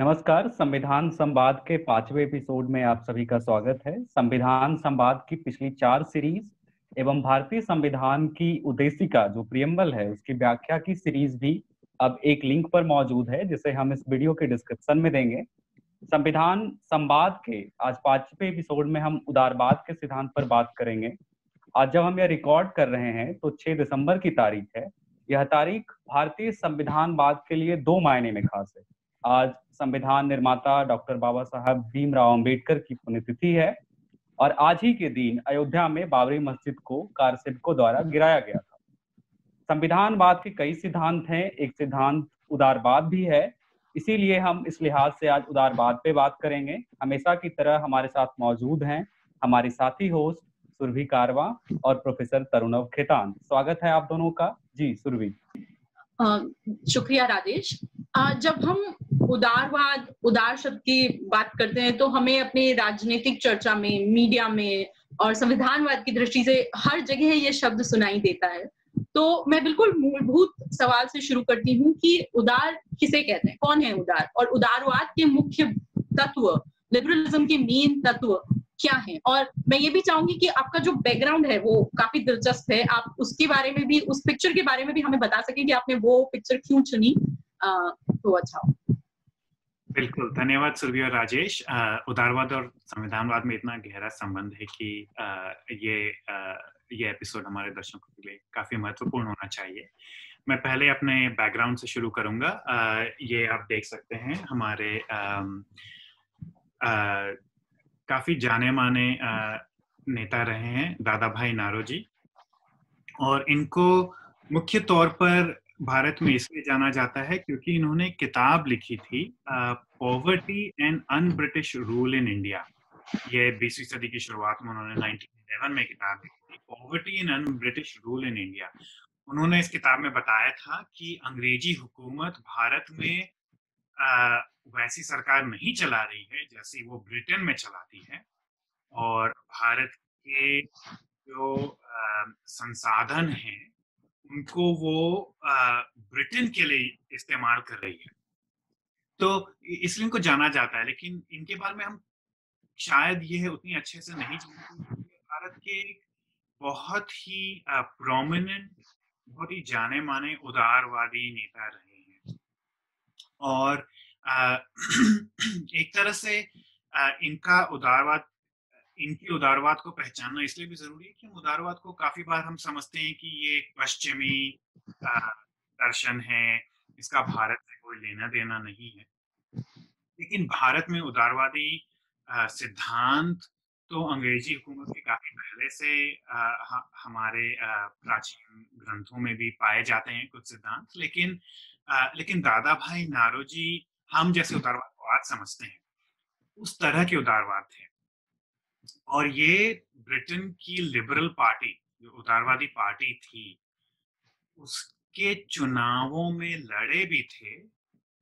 नमस्कार, संविधान संवाद के पाँचवें एपिसोड में आप सभी का स्वागत है। संविधान संवाद की पिछली चार सीरीज़ एवं भारतीय संविधान की उद्देशिका जो प्रियम्बल है, उसकी व्याख्या की सीरीज़ भी अब एक लिंक पर मौजूद है, जिसे हम इस वीडियो के डिस्क्रिप्शन में देंगे। संविधान संवाद के आज पाँचवें एपिसोड में हम उदारवाद के सिद्धांत पर बात करेंगे। आज जब हम यह रिकॉर्ड कर रहे हैं तो 6 दिसंबर की तारीख है। यह तारीख भारतीय संविधानवाद के लिए दो मायने में खास है। आज संविधान निर्माता डॉक्टर बाबा साहब भीमराव अंबेडकर की पुण्यतिथि है और आज ही के दिन अयोध्या में बाबरी मस्जिद को कारसेवकों द्वारा गिराया गया था। संविधानवाद के कई सिद्धांत हैं, एक सिद्धांत उदारवाद भी है। इसीलिए हम इस लिहाज से आज उदारवाद पे बात करेंगे। हमेशा की तरह हमारे साथ मौजूद हैं हमारे साथी होस्ट सुरभि कारवा और प्रोफेसर तरुणव खेतान। स्वागत है आप दोनों का। जी, सुरभि। शुक्रिया राजेश। जब हम उदारवाद, उदार शब्द की बात करते हैं तो हमें अपने राजनीतिक चर्चा में, मीडिया में और संविधानवाद की दृष्टि से हर जगह ये शब्द सुनाई देता है। तो मैं बिल्कुल मूलभूत सवाल से शुरू करती हूँ कि उदार किसे कहते हैं? कौन है उदार? और उदारवाद के मुख्य तत्व, लिबरलिज्म के मेन तत्व क्या है? और मैं ये भी चाहूँगी कि आपका जो बैकग्राउंड है वो काफ़ी दिलचस्प है। आप उसके बारे में भी उस पिक्चर के बारे में भी हमें बता सकें कि आपने वो पिक्चर क्यों चुनी। तो अच्छा बिल्कुल धन्यवाद सुरभि और राजेश। उदारवाद और संविधानवाद में इतना गहरा संबंध है कि आ, ये आ, ये एपिसोड हमारे दर्शकों के लिए काफ़ी महत्वपूर्ण होना चाहिए। मैं पहले अपने बैकग्राउंड से शुरू करूँगा। आ, ये आप देख सकते हैं हमारे काफ़ी जाने माने नेता रहे हैं दादा भाई नारोजी और इनको मुख्य तौर पर भारत में इसलिए जाना जाता है क्योंकि इन्होंने किताब लिखी थी poverty and un British rule in India ये बीसवीं सदी की शुरुआत में उन्होंने 1911 में किताब लिखी थी poverty and un British rule in India उन्होंने इस किताब में बताया था कि अंग्रेज़ी हुकूमत भारत में वैसी सरकार नहीं चला रही है जैसी वो ब्रिटेन में चलाती है। और भारत के जो संसाधन हैं, उनको वो ब्रिटेन के लिए इस्तेमाल कर रही है। तो इसलिए इनको जाना जाता है, लेकिन इनके बारे में हम शायद ये उतनी अच्छे से नहीं जानते भारत के बहुत ही प्रोमिनेंट बहुत ही जाने माने उदारवादी नेता रहे। और एक तरह से इनका उदारवाद, इनकी उदारवाद को पहचानना इसलिए भी ज़रूरी है कि उदारवाद को काफ़ी बार हम समझते हैं कि ये पश्चिमी दर्शन है, इसका भारत से कोई लेना देना नहीं है। लेकिन भारत में उदारवादी सिद्धांत तो अंग्रेज़ी हुकूमत के काफ़ी पहले से हमारे प्राचीन ग्रंथों में भी पाए जाते हैं कुछ सिद्धांत, लेकिन लेकिन दादा भाई नारोजी हम जैसे उदारवाद को आज समझते हैं। उस तरह के उदारवाद थे। और ये ब्रिटेन की लिबरल पार्टी, जो उदारवादी पार्टी थी, उसके चुनावों में लड़े भी थे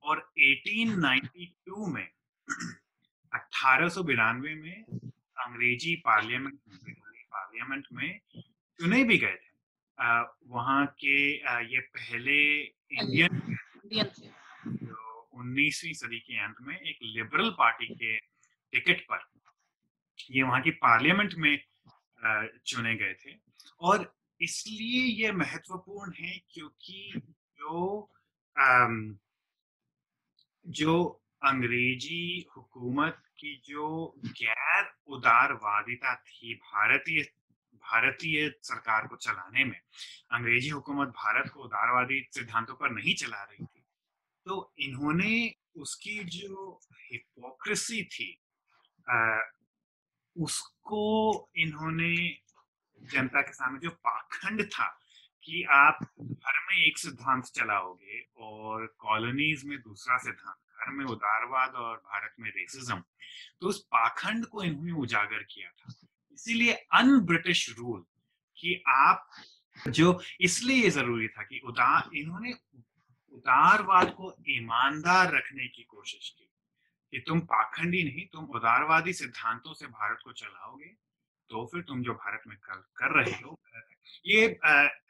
और 1892 में, अठारह में अंग्रेज़ी पार्लियामेंट पार्लियामेंट में चुने भी गए थे। वहाँ के ये पहले इंडियन जो उन्नीसवीं सदी के अंत में एक लिबरल पार्टी के टिकट पर ये वहाँ की पार्लियामेंट में चुने गए थे। और इसलिए ये महत्वपूर्ण है क्योंकि जो जो अंग्रेज़ी हुकूमत की जो गैर उदारवादिता थी भारतीय भारतीय सरकार को चलाने में अंग्रेज़ी हुकूमत भारत को उदारवादी सिद्धांतों पर नहीं चला रही थी। तो इन्होंने उसकी जो हिपोक्रेसी थी आ, उसको इन्होंने जनता के सामने जो पाखंड था कि आप घर में एक सिद्धांत चलाओगे और कॉलोनीज में दूसरा सिद्धांत घर में उदारवाद और भारत में रेसिज्म तो उस पाखंड को इन्होंने उजागर किया था। इसीलिए अन ब्रिटिश रूल कि आप जो इसलिए ज़रूरी था कि उदार इन्होंने उदारवाद को ईमानदार रखने की कोशिश की कि तुम पाखंडी नहीं तुम उदारवादी सिद्धांतों से भारत को चलाओगे तो फिर तुम जो भारत में कर, कर रहे हो। ये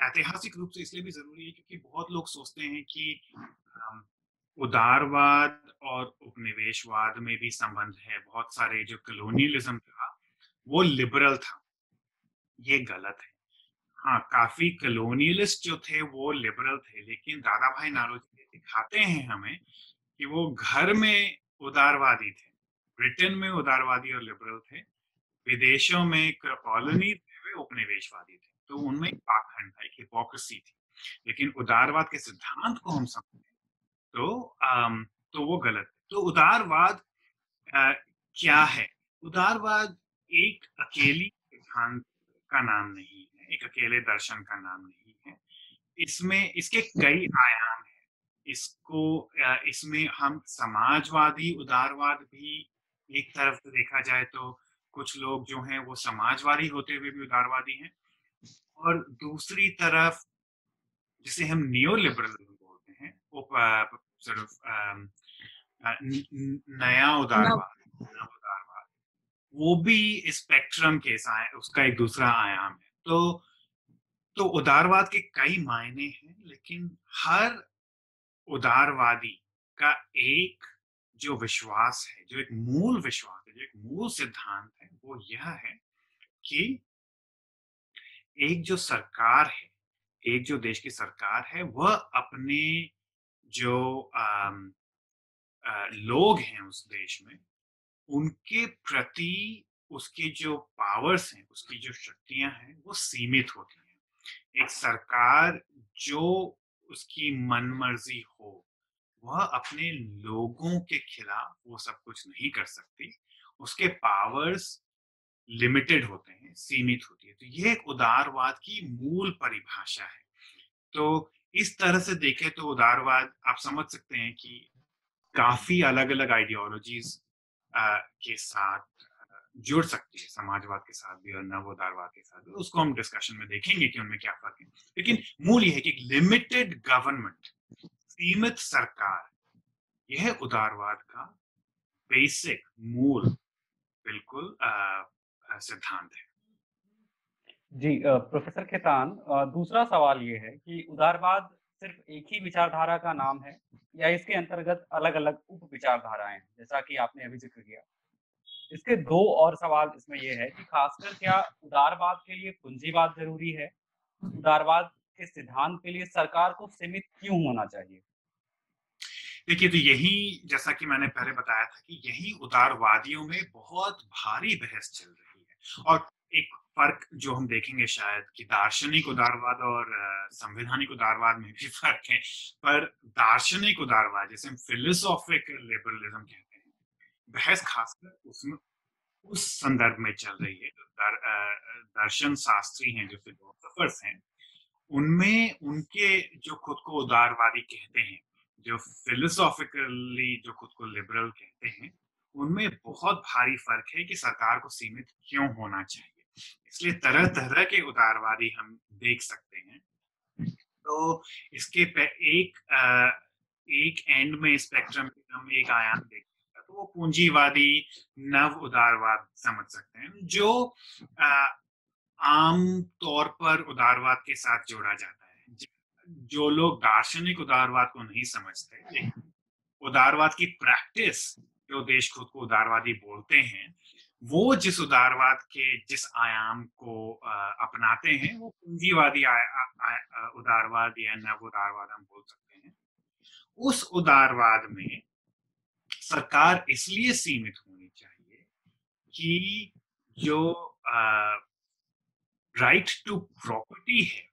ऐतिहासिक रूप से इसलिए भी ज़रूरी है क्योंकि बहुत लोग सोचते हैं कि उदारवाद और उपनिवेशवाद में भी संबंध है बहुत सारे जो कलोनियलिज्म था वो लिबरल था। ये गलत है। हाँ काफ़ी कलोनियलिस्ट जो थे वो लिबरल थे लेकिन दादा भाई नारोजी दिखाते हैं हमें कि वो घर में उदारवादी थे। ब्रिटेन में उदारवादी और लिबरल थे विदेशों में कॉलोनी थे वे उपनिवेशवादी थे। तो उनमें पाखंड था एक हिपोक्रेसी थी। लेकिन उदारवाद के सिद्धांत को हम समझें तो आम, तो वो गलत है। तो उदारवाद आ, क्या है? उदारवाद एक अकेली सिद्धांत का नाम नहीं है एक अकेले दर्शन का नाम नहीं है। इसमें इसके कई आयाम हैं। इसको इसमें हम समाजवादी उदारवाद भी एक तरफ़ से देखा जाए तो कुछ लोग जो हैं वो समाजवादी होते हुए भी उदारवादी हैं और दूसरी तरफ़ जिसे हम नियो लिबरलिज्म बोलते हैं वो उदारवाद नया उदारवाद वो भी स्पेक्ट्रम के उसका एक दूसरा आयाम है। तो तो उदारवाद के कई मायने हैं लेकिन हर उदारवादी का एक जो विश्वास है जो एक मूल विश्वास है जो एक मूल सिद्धांत है वो यह है कि एक जो सरकार है एक जो देश की सरकार है वह अपने जो आ, आ, लोग हैं उस देश में उनके प्रति उसकी जो पावर्स हैं, उसकी जो शक्तियाँ हैं, वो सीमित होती हैं। एक सरकार जो उसकी मनमर्जी हो, वह अपने लोगों के खिलाफ वो सब कुछ नहीं कर सकती। उसके पावर्स लिमिटेड होते हैं, सीमित होती है। तो ये एक उदारवाद की मूल परिभाषा है। तो इस तरह से देखें तो उदारवाद, आप समझ सकते हैं कि काफ़ी अलग अलग आइडियोलॉजीज के साथ जुड़ सकती है, समाजवाद के साथ भी और नव उदारवाद के साथ भी। उसको हम डिस्कशन में देखेंगे कि उनमें क्या फ़र्क है। लेकिन मूल यह है कि लिमिटेड गवर्नमेंट सीमित सरकार, यह उदारवाद का बेसिक मूल, बिल्कुल सिद्धांत है। जी प्रोफेसर खेतान दूसरा सवाल ये है कि उदारवाद सिर्फ़ एक ही विचारधारा का नाम है या इसके अंतर्गत अलग अलग उप विचारधाराएँ जैसा कि आपने अभी ज़िक्र किया। इसके दो और सवाल इसमें यह है कि खासकर क्या उदारवाद के लिए पूंजीवाद ज़रूरी है? उदारवाद के सिद्धांत के लिए सरकार को सीमित क्यों होना चाहिए? देखिए तो यही, जैसा कि मैंने पहले बताया था कि यही उदारवादियों में बहुत भारी बहस चल रही है। और एक फ़र्क जो हम देखेंगे शायद कि दार्शनिक उदारवाद और संवैधानिक उदारवाद में भी फ़र्क है। पर दार्शनिक उदारवाद जैसे हम फिलोसॉफिक लिबरलिज्म कहते हैं बहस खासकर उसमें उस संदर्भ में चल रही है। जो दर, दर्शन शास्त्री हैं जो फिलोसफर्स हैं उनमें उनके जो खुद को उदारवादी कहते हैं जो फिलोसॉफिकली जो खुद को लिबरल कहते हैं उनमें बहुत भारी फ़र्क है कि सरकार को सीमित क्यों होना चाहिए। इसलिए तरह तरह के उदारवादी हम देख सकते हैं। तो इसके एक एक एंड में स्पेक्ट्रम हम एक आयाम देख तो वो पूंजीवादी नव उदारवाद समझ सकते हैं, जो आम तौर पर उदारवाद के साथ जोड़ा जाता है। जो लोग दार्शनिक उदारवाद को नहीं समझते उदारवाद की प्रैक्टिस जो देश खुद को उदारवादी बोलते हैं वो जिस उदारवाद के, जिस आयाम को अपनाते हैं, वो पूंजीवादी उदारवाद या नव उदारवाद हम बोल सकते हैं, उस उदारवाद में सरकार इसलिए सीमित होनी चाहिए कि जो राइट टू प्रॉपर्टी है,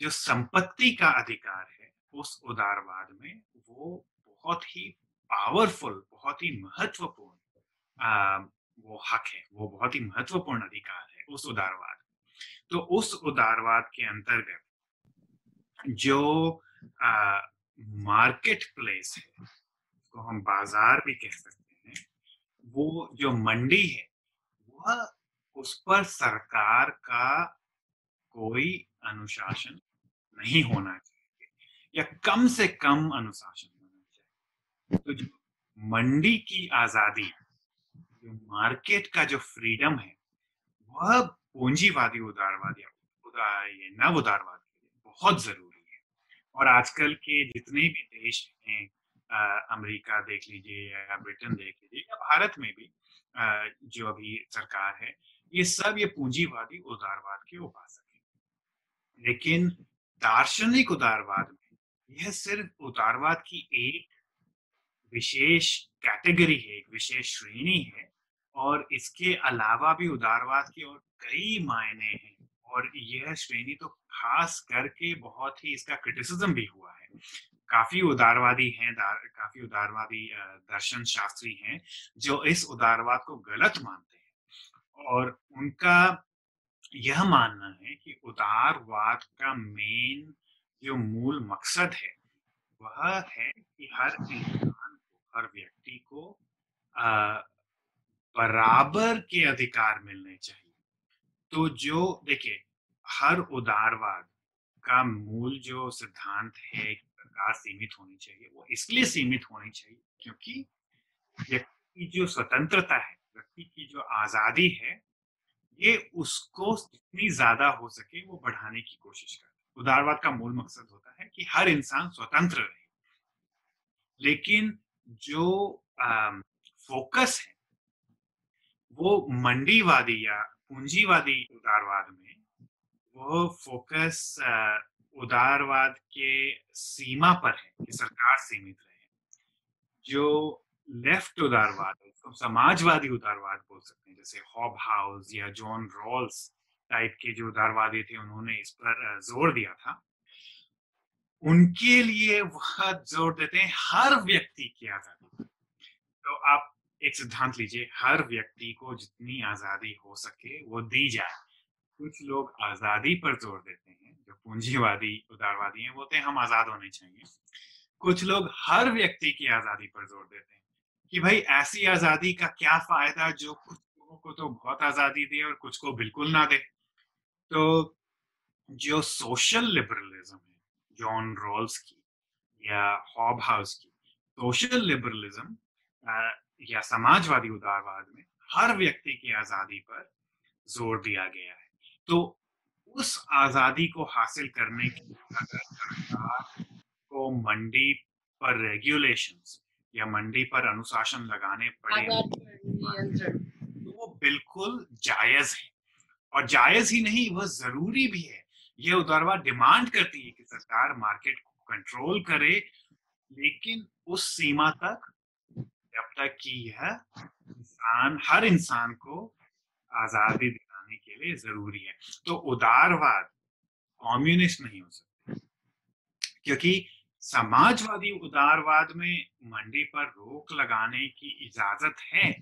जो संपत्ति का अधिकार है, उस उदारवाद में वो बहुत ही पावरफुल बहुत ही महत्वपूर्ण वो हक है, वो बहुत ही महत्वपूर्ण अधिकार है, उस उदारवाद तो उस उदारवाद के अंतर्गत जो मार्केट प्लेस है उसको हम बाज़ार भी कह सकते हैं, वो जो मंडी है, वह उस पर सरकार का कोई अनुशासन नहीं होना चाहिए, या कम से कम अनुशासन होना चाहिए। तो जो मंडी की आज़ादी मार्केट का जो फ्रीडम है, वह पूंजीवादी उदारवादी, उदार, ये नव उदारवाद बहुत ज़रूरी है। और आजकल के जितने भी देश हैं अमेरिका देख लीजिए या ब्रिटेन देख लीजिए या भारत में भी जो अभी सरकार है, ये सब ये पूंजीवादी उदारवाद के उपासक है। लेकिन दार्शनिक उदारवाद में यह सिर्फ़ उदारवाद की एक विशेष कैटेगरी है, एक विशेष श्रेणी है और इसके अलावा भी उदारवाद के और कई मायने हैं। और यह श्रेणी तो खास करके बहुत ही इसका क्रिटिसिज्म भी हुआ है। काफ़ी उदारवादी हैं काफ़ी उदारवादी दर्शन शास्त्री हैं, जो इस उदारवाद को गलत मानते हैं। और उनका यह मानना है कि उदारवाद का मेन जो मूल मकसद है, वह है कि हर इंसान को, हर व्यक्ति को बराबर के अधिकार मिलने चाहिए। तो जो देखिए हर उदारवाद का मूल जो सिद्धांत है सरकार सीमित होनी चाहिए वो इसलिए सीमित होनी चाहिए क्योंकि व्यक्ति जो स्वतंत्रता है व्यक्ति की जो आज़ादी है ये उसको जितनी ज़्यादा हो सके वो बढ़ाने की कोशिश करता उदारवाद का मूल मकसद होता है कि हर इंसान स्वतंत्र रहे। लेकिन जो आ, फोकस है वो मंडीवादी या पूंजीवादी उदारवाद में, वो फोकस उदारवाद के सीमा पर है, कि सरकार सीमित रहे। जो लेफ़्ट उदारवाद है, उसको समाजवादी उदारवाद बोल सकते हैं, जैसे हॉब हाउस या जॉन रॉल्स टाइप के जो उदारवादी थे, उन्होंने इस पर ज़ोर दिया था। उनके लिए वह ज़ोर देते हैं, हर व्यक्ति की आज़ादी तो आप एक सिद्धांत लीजिए, हर व्यक्ति को जितनी आज़ादी हो सके वो दी जाए। कुछ लोग आज़ादी पर ज़ोर देते हैं, जो पूंजीवादी, उदारवादी हैं बोलते हैं हम आज़ाद होने चाहिए। कुछ लोग हर व्यक्ति की आज़ादी पर ज़ोर देते हैं कि भाई ऐसी आज़ादी का क्या फ़ायदा जो कुछ लोगों को तो बहुत आज़ादी दे और कुछ को बिल्कुल ना दे। तो जो सोशल लिबरलिज्म है, जॉन रोल्स की या हॉब हाउस की, सोशल लिबरलिज्म या समाजवादी उदारवाद में हर व्यक्ति की आज़ादी पर ज़ोर दिया गया है। तो उस आज़ादी को हासिल करने के लिए अगर सरकार को मंडी पर रेगुलेशंस या मंडी पर अनुशासन लगाने पड़े तो वो बिल्कुल जायज़ है। और जायज़ ही नहीं वह ज़रूरी भी है। यह उदारवाद डिमांड करती है कि सरकार मार्केट को कंट्रोल करे लेकिन उस सीमा तक तक कि यह इंसान, हर इंसान को आज़ादी दिलाने के लिए ज़रूरी है। तो उदारवाद कम्युनिस्ट नहीं हो सकते। क्योंकि समाजवादी उदारवाद में मंडी पर रोक लगाने की इजाज़त है,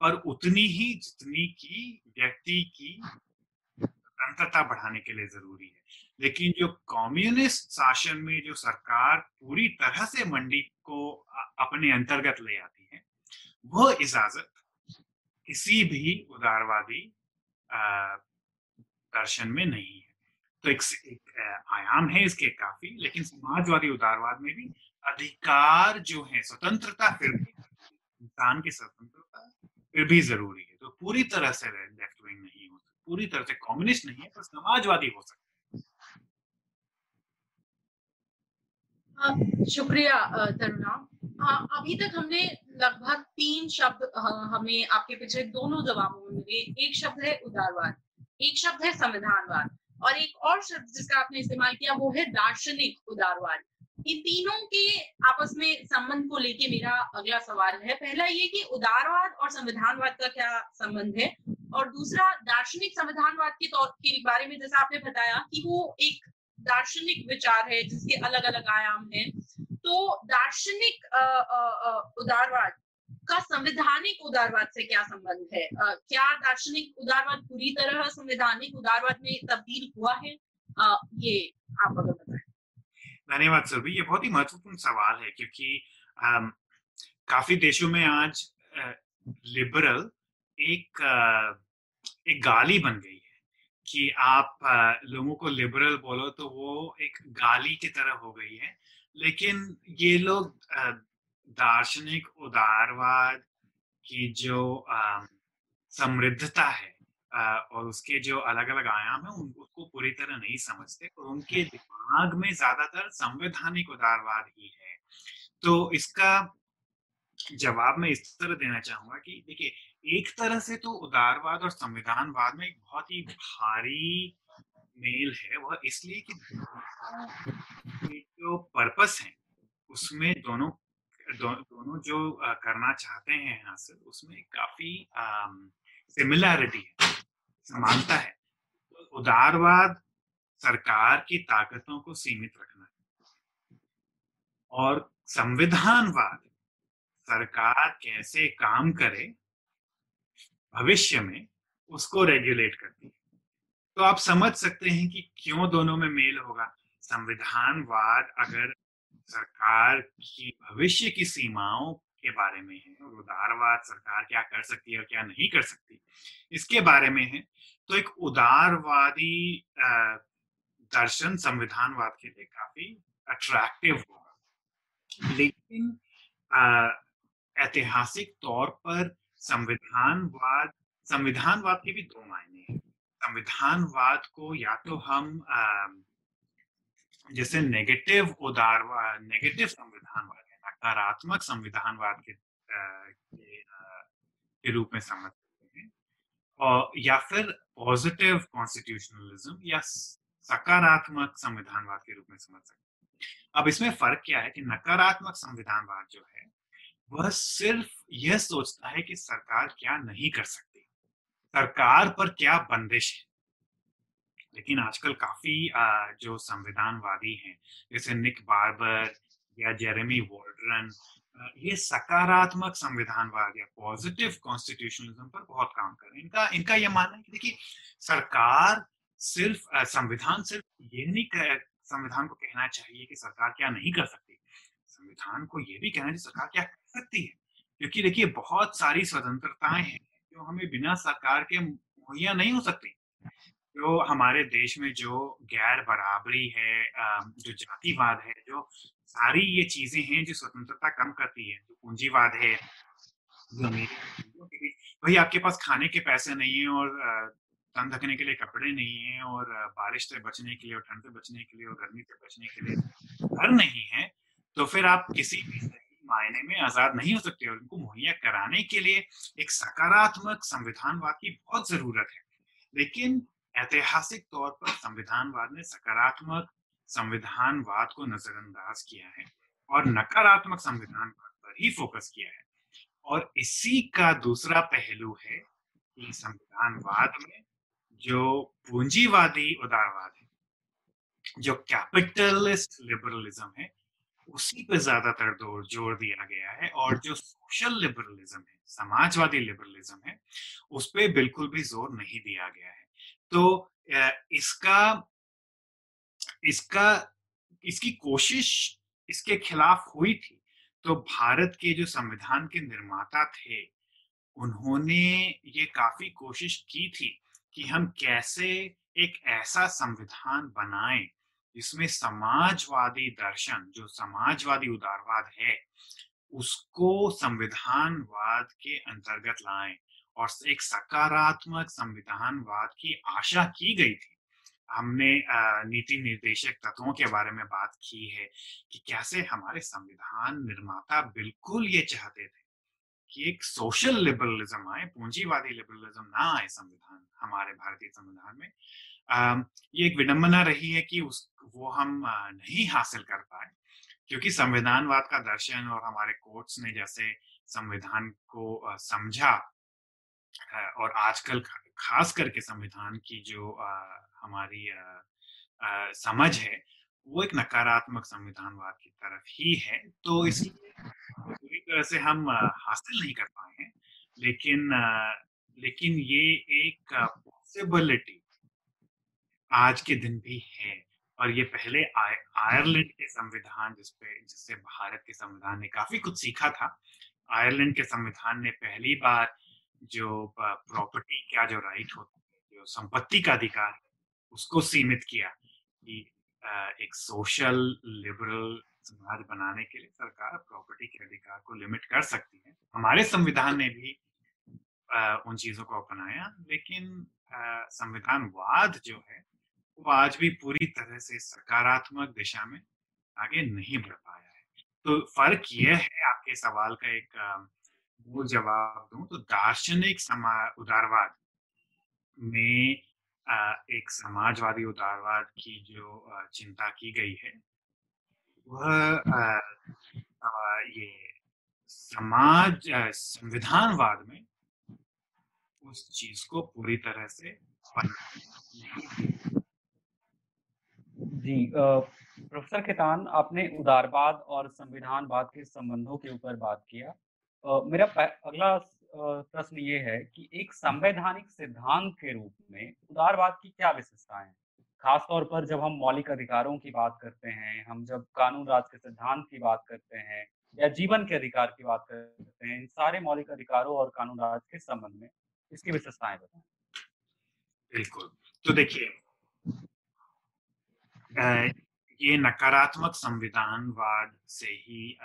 पर उतनी ही जितनी की व्यक्ति की स्वतंत्रता बढ़ाने के लिए ज़रूरी है। लेकिन जो कम्युनिस्ट शासन में जो सरकार पूरी तरह से मंडी को अपने अंतर्गत ले आती वह इजाज़त किसी भी उदारवादी दर्शन में नहीं है। तो एक, एक आयाम है इसके काफ़ी लेकिन समाजवादी उदारवाद में भी अधिकार जो है स्वतंत्रता फिर भी इंसान की स्वतंत्रता फिर भी ज़रूरी है। तो पूरी तरह से लेफ़्ट विंग नहीं हो पूरी तरह से कम्युनिस्ट नहीं है पर समाजवादी हो सकता शुक्रिया तरुणा अभी तक हमने लगभग तीन शब्द हमें आपके पिछले दोनों जवाबों में मिले। एक शब्द है उदारवाद, एक शब्द है संविधानवाद, और एक और शब्द जिसका आपने इस्तेमाल किया वो है दार्शनिक उदारवाद। इन तीनों के आपस में संबंध को लेके मेरा अगला सवाल है। पहला ये कि उदारवाद और संविधानवाद का क्या संबंध है? और दूसरा, दार्शनिक संविधानवाद के तौर, के बारे में जैसा आपने बताया कि वो एक दार्शनिक विचार है जिसके अलग अलग आयाम हैं। तो दार्शनिक उदारवाद का संवैधानिक उदारवाद से क्या संबंध है? आ, क्या दार्शनिक उदारवाद पूरी तरह संवैधानिक उदारवाद में तब्दील हुआ है? आ, ये आप अगर बताएँ। धन्यवाद सर ये बहुत ही महत्वपूर्ण सवाल है क्योंकि आ, काफ़ी देशों में आज लिबरल एक एक गाली बन गई है कि आप लोगों को लिबरल बोलो तो वो एक गाली की तरह हो गई है। लेकिन ये लोग दार्शनिक उदारवाद की जो समृद्धता है और उसके जो अलग अलग आयाम है उसको पूरी तरह नहीं समझते और उनके दिमाग में ज़्यादातर संवैधानिक उदारवाद ही है। तो इसका जवाब मैं इस तरह देना चाहूँगा कि देखिए, एक तरह से तो उदारवाद और संविधानवाद में एक बहुत ही भारी मेल है, वह इसलिए कि जो पर्पस है उसमें दोनों दो, दोनों जो करना चाहते हैं हासिल उसमें काफ़ी सिमिलैरिटी है समानता है। तो उदारवाद सरकार की ताकतों को सीमित रखना है। और संविधानवाद सरकार कैसे काम करे भविष्य में उसको रेगुलेट करती है। तो आप समझ सकते हैं कि क्यों दोनों में मेल होगा। संविधानवाद अगर सरकार की भविष्य की सीमाओं के बारे में है, और उदारवाद सरकार क्या कर सकती है और क्या नहीं कर सकती, इसके बारे में है तो एक उदारवादी दर्शन संविधानवाद के लिए काफ़ी अट्रैक्टिव होगा। लेकिन ऐतिहासिक तौर पर संविधानवाद संविधानवाद के भी दो मायने हैं। संविधानवाद को या तो हम जैसे नेगेटिव उदारवाद नेगेटिव संविधानवाद है, नकारात्मक संविधानवाद के के रूप में समझ सकते हैं। और, या फिर पॉजिटिव कॉन्स्टिट्यूशनलिज्म या सकारात्मक संविधानवाद के रूप में समझ सकते हैं। अब इसमें फ़र्क क्या है कि नकारात्मक संविधानवाद जो है, वह सिर्फ़ यह सोचता है कि सरकार क्या नहीं कर सकती। सरकार पर क्या बंदिश है। लेकिन आजकल काफ़ी जो संविधानवादी हैं, जैसे निक बार्बर या जेरेमी वॉल्ड्रन ये सकारात्मक संविधानवाद या पॉजिटिव कॉन्स्टिट्यूशनलिज्म पर बहुत काम कर रहे हैं। इनका इनका यह मानना है कि देखिए, सरकार सिर्फ़ संविधान सिर्फ़ ये नहीं कह, संविधान को कहना चाहिए कि सरकार क्या नहीं कर सकती। संविधान को ये भी कहना चाहिए सरकार क्या कर सकती है। क्योंकि देखिए, बहुत सारी स्वतंत्रताएँ हैं जो हमें बिना सरकार के मुहैया नहीं हो सकती। जो हमारे देश में जो गैर बराबरी है जो जातिवाद है जो सारी ये चीज़ें हैं जो स्वतंत्रता कम करती है जो पूंजीवाद है भाई आपके पास खाने के पैसे नहीं है और तन ढकने के लिए कपड़े नहीं है और बारिश से बचने के लिए और ठंड से बचने के लिए और गर्मी से बचने के लिए घर नहीं है तो फिर आप किसी भी मायने में आज़ाद नहीं हो सकते और उनको मुहैया कराने के लिए एक सकारात्मक संविधानवाद की बहुत ज़रूरत है। लेकिन ऐतिहासिक तौर पर संविधानवाद ने सकारात्मक संविधानवाद को नजरअंदाज किया है और नकारात्मक संविधानवाद पर ही फोकस किया है। और इसी का दूसरा पहलू है कि संविधानवाद में जो पूंजीवादी उदारवाद है, जो कैपिटलिस्ट लिबरलिज्म है, उसी पे ज़्यादातर ज़ोर ज़ोर दिया गया है और जो सोशल लिबरलिज्म है, समाजवादी लिबरलिज्म है, उस पर बिल्कुल भी ज़ोर नहीं दिया गया है। तो इसका इसका, इसकी कोशिश इसके खिलाफ हुई थी। तो भारत के जो संविधान के निर्माता थे, उन्होंने ये काफ़ी कोशिश की थी कि हम कैसे एक ऐसा संविधान बनाएँ जिसमें समाजवादी दर्शन, जो समाजवादी उदारवाद है, उसको संविधानवाद के अंतर्गत लाएँ। और एक सकारात्मक संविधानवाद की आशा की गई थी। हमने नीति निर्देशक तत्वों के बारे में बात की है कि कैसे हमारे संविधान निर्माता बिल्कुल ये चाहते थे कि एक सोशल लिबरलिज्म आए पूंजीवादी लिबरलिज्म ना आए संविधान हमारे भारतीय संविधान में। आ, ये एक विडंबना रही है कि उस वो हम नहीं हासिल कर पाए क्योंकि संविधानवाद का दर्शन और हमारे कोर्ट्स ने जैसे संविधान को समझा और आजकल खास करके संविधान की जो हमारी समझ है वो एक नकारात्मक संविधानवाद की तरफ़ ही है। तो इसलिए पूरी तरह से हम हासिल नहीं कर पाए हैं लेकिन लेकिन ये एक पॉसिबिलिटी आज के दिन भी है और ये पहले आयरलैंड के संविधान जिसपे जिससे भारत के संविधान ने काफ़ी कुछ सीखा था आयरलैंड के संविधान ने पहली बार जो प्रॉपर्टी का जो राइट होता है, जो संपत्ति का अधिकार उसको सीमित किया कि एक सोशल लिबरल समाज बनाने के लिए सरकार प्रॉपर्टी के अधिकार को लिमिट कर सकती है। हमारे संविधान ने भी उन चीज़ों को अपनाया, लेकिन संविधानवाद जो है, वो आज भी पूरी तरह से सकारात्मक दिशा में आगे नहीं बढ़ पाया है। तो फ़र्क यह है, आपके सवाल का एक मूल जवाब दूँ तो दार्शनिक समा, उदारवाद में एक समाजवादी उदारवाद की जो चिंता की गई है, वह ये समाज संविधानवाद में उस चीज़ को पूरी तरह से जी प्रोफेसर खेतान, आपने उदारवाद और संविधानवाद के संबंधों के ऊपर बात किया। मेरा अगला प्रश्न ये है कि एक संवैधानिक सिद्धांत के रूप में उदारवाद की क्या विशेषताएँ हैं? खासतौर पर जब हम मौलिक अधिकारों की बात करते हैं, हम जब कानून राज के सिद्धांत की बात करते हैं या जीवन के अधिकार की बात करते हैं, इन सारे मौलिक अधिकारों और कानून राज के संबंध में इसकी विशेषताएँ बताएँ। बिल्कुल। तो देखिए ये नकारात्मक संविधानवाद से ही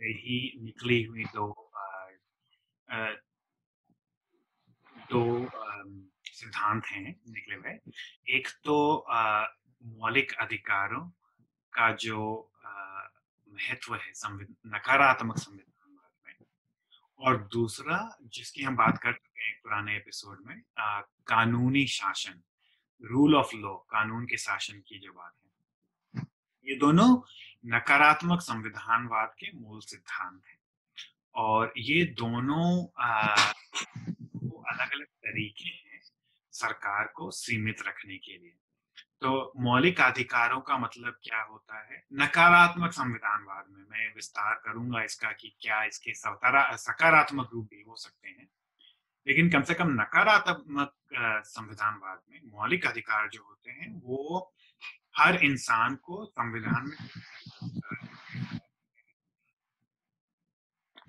ही निकली हुई दो दो सिद्धांत हैं निकले हुए। एक तो मौलिक अधिकारों का जो महत्व है नकारात्मक संविधान में। और दूसरा जिसकी हम बात कर चुके हैं पुराने एपिसोड में आ, कानूनी शासन रूल ऑफ़ लॉ कानून के शासन की जो बात है। ये दोनों नकारात्मक संविधानवाद के मूल सिद्धांत हैं। और ये दोनों अलग अलग तरीके हैं सरकार को सीमित रखने के लिए। तो मौलिक अधिकारों का मतलब क्या होता है? नकारात्मक संविधानवाद में मैं विस्तार करूँगा इसका कि क्या इसके सकारात्मक रूप भी हो सकते हैं। लेकिन कम से कम नकारात्मक संविधानवाद में मौलिक अधिकार जो होते हैं, वो हर इंसान को संविधान में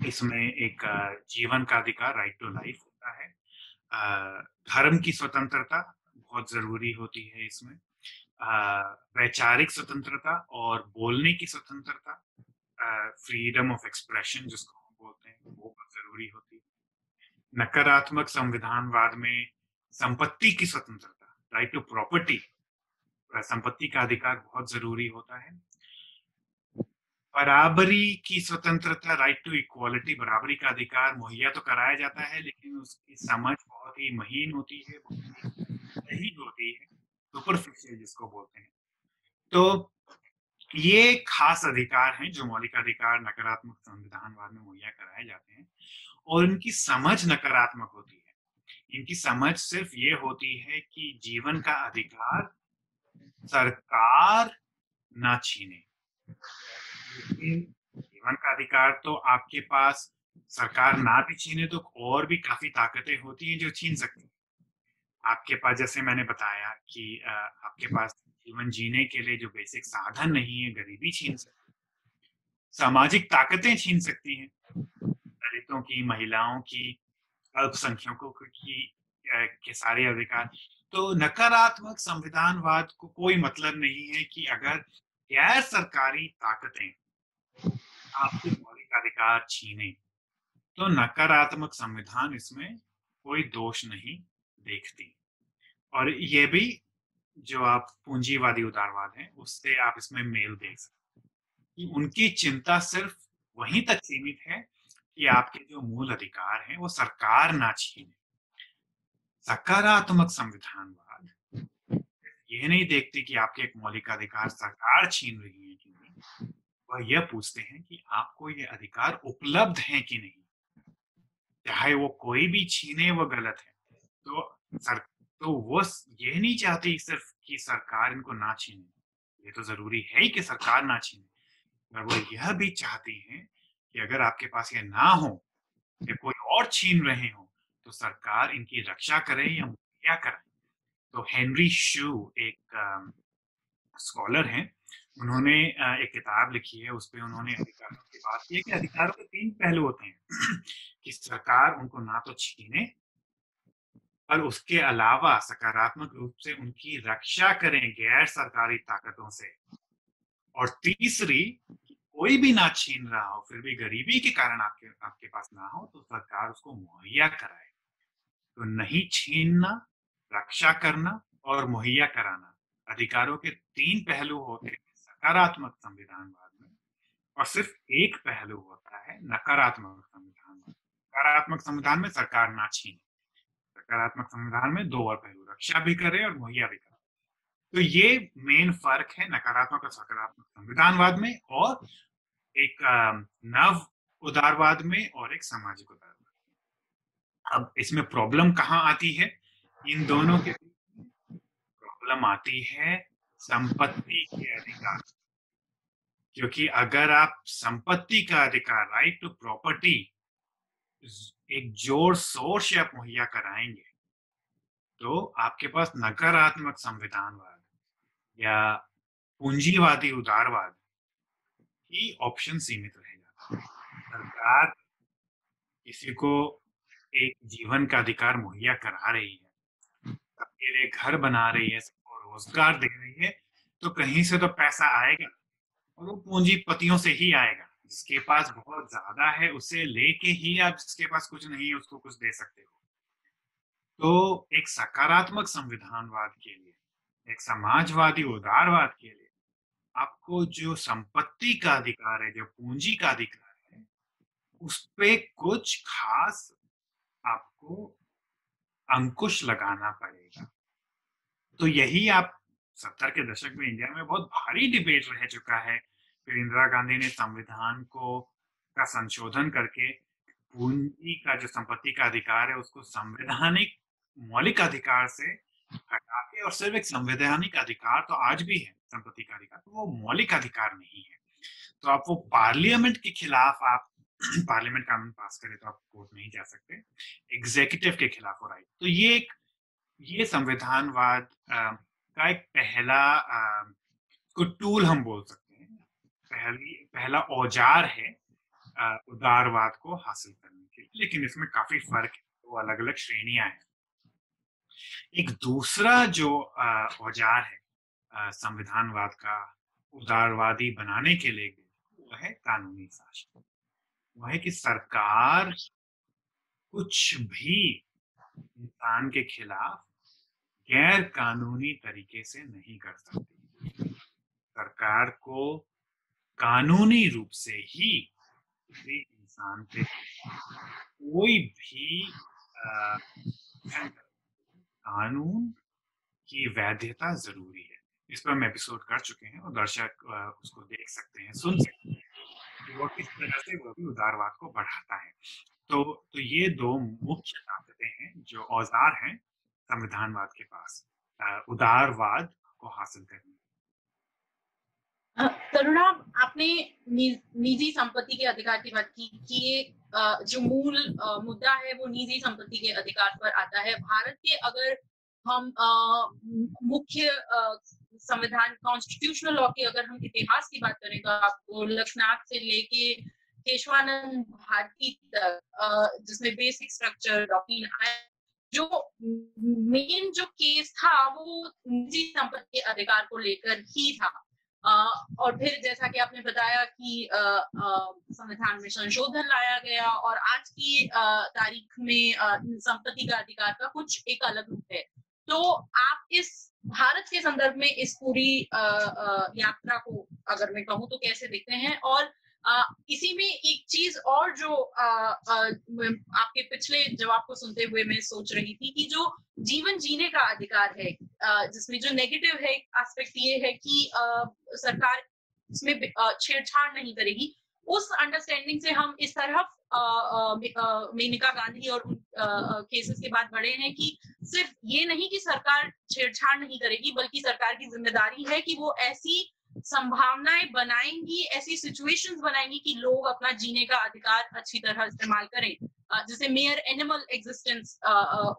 इसमें एक जीवन का अधिकार राइट टू लाइफ होता है। धर्म की स्वतंत्रता बहुत ज़रूरी होती है इसमें। वैचारिक स्वतंत्रता और बोलने की स्वतंत्रता फ्रीडम ऑफ़ एक्सप्रेशन जिसको हम बोलते हैं, वो बहुत ज़रूरी होती है। नकारात्मक संविधानवाद में संपत्ति की स्वतंत्रता राइट टू प्रॉपर्टी संपत्ति का अधिकार बहुत ज़रूरी होता है। बराबरी की स्वतंत्रता राइट टू इक्वालिटी बराबरी का अधिकार मुहैया तो कराया जाता है, लेकिन उसकी समझ बहुत ही महीन होती है सही होती है सुपरफिशियल जिसको बोलते हैं। तो ये खास अधिकार हैं जो मौलिक अधिकार, नकारात्मक संविधानवाद में मुहैया कराए जाते हैं, और इनकी समझ नकारात्मक होती है। इनकी समझ सिर्फ़ ये होती है कि जीवन का अधिकार सरकार ना छीने। जीवन का अधिकार तो आपके पास, सरकार ना भी छीने तो और भी काफ़ी ताकतें होती हैं जो छीन सकती हैं। आपके पास, जैसे मैंने बताया कि आपके पास जीवन जीने के लिए जो बेसिक साधन नहीं है, गरीबी छीन सकती सामाजिक ताकतें छीन सकती हैं, दलितों की, महिलाओं की, अल्पसंख्यकों की के सारे अधिकार। तो नकारात्मक संविधानवाद को कोई मतलब नहीं है कि अगर गैर सरकारी ताकतें आपके मौलिक अधिकार छीने। तो नकारात्मक संविधान इसमें कोई दोष नहीं देखती। और ये भी जो आप पूंजीवादी उदारवाद है, उससे आप इसमें मेल देख सकते कि उनकी चिंता सिर्फ़ वहीं तक सीमित है कि आपके जो मूल अधिकार हैं, वो सरकार ना छीने। सकारात्मक संविधानवाद यह नहीं देखते कि आपके एक मौलिक अधिकार सरकार छीन रही है यह पूछते हैं कि आपको ये अधिकार उपलब्ध है कि नहीं? चाहे वो कोई भी छीने वो गलत है। तो सर तो वो ये नहीं चाहती सिर्फ़ कि सरकार इनको ना छीने। ये तो ज़रूरी है ही कि सरकार ना छीने। पर वो यह भी चाहती हैं कि अगर आपके पास ये ना हो, या कोई और छीन रहे हो तो सरकार इनकी रक्षा करे या मुहैया करे तो हेनरी शू एक स्कॉलर हैं। उन्होंने एक किताब लिखी है उस पर उन्होंने अधिकारों की बात की है कि अधिकारों के तीन पहलू होते हैं कि सरकार उनको ना तो छीने और उसके अलावा सकारात्मक रूप से उनकी रक्षा करें गैर सरकारी ताकतों से और तीसरी कोई भी ना छीन रहा हो, फिर भी गरीबी के कारण आपके आपके पास ना हो तो सरकार उसको मुहैया कराए। तो नहीं छीनना, रक्षा करना और मुहैया कराना, अधिकारों के तीन पहलू होते हैं सकारात्मक संविधानवाद में। और सिर्फ़ एक पहलू होता है, नकारात्मक संविधानवाद सकारात्मक संविधान में सरकार ना छीने। सकारात्मक संविधान में दो और पहलू, रक्षा भी करे और मुहैया भी करे। तो ये मेन फ़र्क है नकारात्मक और सकारात्मक संविधानवाद में और एक नव उदारवाद में और एक सामाजिक उदारवाद अब इसमें प्रॉब्लम कहाँ आती है? इन दोनों के प्रॉब्लम आती है संपत्ति के अधिकार क्योंकि अगर आप संपत्ति का अधिकार राइट टू प्रॉपर्टी एक ज़ोर शोर से आप मुहैया कराएँगे तो आपके पास नकारात्मक संविधानवाद या पूंजीवादी उदारवाद ही ऑप्शन सीमित रहेगा। सरकार किसी को एक जीवन का अधिकार मुहैया करा रही है सबके लिए घर बना रही है, सबको रोज़गार दे रही है तो कहीं से तो पैसा आएगा। और वो पूंजीपतियों से ही आएगा। जिसके पास बहुत ज़्यादा है, उसे लेके ही आप जिसके पास कुछ नहीं है, उसको कुछ दे सकते हो। तो एक सकारात्मक संविधानवाद के लिए, एक समाजवादी उदारवाद के लिए, आपको जो संपत्ति का अधिकार है, जो पूंजी का अधिकार है, उस पर कुछ खास आपको अंकुश लगाना पड़ेगा। तो यही आप सत्तर के दशक में इंडिया में बहुत भारी डिबेट रह चुका है। फिर इंदिरा गांधी ने संविधान को, का संशोधन करके, पूंजी का जो संपत्ति का अधिकार है, उसको संवैधानिक मौलिक अधिकार से हटा के और सिर्फ़ एक संवैधानिक अधिकार तो आज भी है, संपत्ति का अधिकार। तो वो मौलिक अधिकार नहीं है। तो आप वो पार्लियामेंट के खिलाफ आप पार्लियामेंट कानून पास करें तो आप कोर्ट नहीं जा सकते। एग्जीक्यूटिव के खिलाफ हो राइट तो ये एक, ये संविधानवाद का एक पहला को टूल हम बोल सकते हैं। पहली, पहला औज़ार है उदारवाद को हासिल करने के लिए, लेकिन इसमें काफ़ी फ़र्क है वो अलग अलग श्रेणियाँ हैं। एक दूसरा जो औज़ार है संविधानवाद का उदारवादी बनाने के लिए वो है कानूनी शासन। वह है कि सरकार कुछ भी इंसान के खिलाफ गैर कानूनी तरीके से नहीं कर सकती। सरकार को कानूनी रूप से ही इंसान पे कोई भी कानून की वैधता ज़रूरी है। इस पर हम एपिसोड कर चुके हैं और दर्शक उसको देख सकते हैं, सुन सकते हैं वो किस तरह से वो भी उदारवाद को बढ़ाता है। तो तो ये दो मुख्य ताकतें हैं जो औज़ार हैं। संविधानवाद के पास उदारवाद को हासिल करने। तरुणा, आपने निजी संपत्ति के अधिकार की बात की कि ये जो मूल मुद्दा है वो निजी संपत्ति के अधिकार पर आता है। भारत के अगर हम मुख्य संविधान कॉन्स्टिट्यूशनल लॉ के अगर हम इतिहास की बात करें तो आपको लक्ष्मणाथ से लेके केशवानंद भारती तक जिसमें बेसिक स्ट्रक्चर डॉक्ट्रिन जो मेन जो केस था वो निजी संपत्ति अधिकार को लेकर ही था। और फिर जैसा कि आपने बताया कि संविधान में संशोधन लाया गया और आज की तारीख में संपत्ति का अधिकार का कुछ एक अलग रूप है। तो आप इस भारत के संदर्भ में इस पूरी यात्रा को अगर मैं कहूँ तो कैसे देखते हैं? और आ, इसी में एक चीज़ और जो आपके पिछले जवाब को सुनते हुए मैं सोच रही थी कि जो जीवन जीने का अधिकार है जिसमें जो नेगेटिव है एस्पेक्ट ये है कि सरकार इसमें छेड़छाड़ नहीं करेगी, उस अंडरस्टैंडिंग से हम इस तरफ़ मेनका गांधी और उन केसेस के बाद बढ़े हैं कि सिर्फ़ ये नहीं कि सरकार छेड़छाड़ नहीं करेगी, बल्कि सरकार की ज़िम्मेदारी है कि वो ऐसी संभावनाएँ बनाएँगी, ऐसी सिचुएशंस बनाएँगी कि लोग अपना जीने का अधिकार अच्छी तरह इस्तेमाल करें। जैसे मेयर एनिमल एग्जिस्टेंस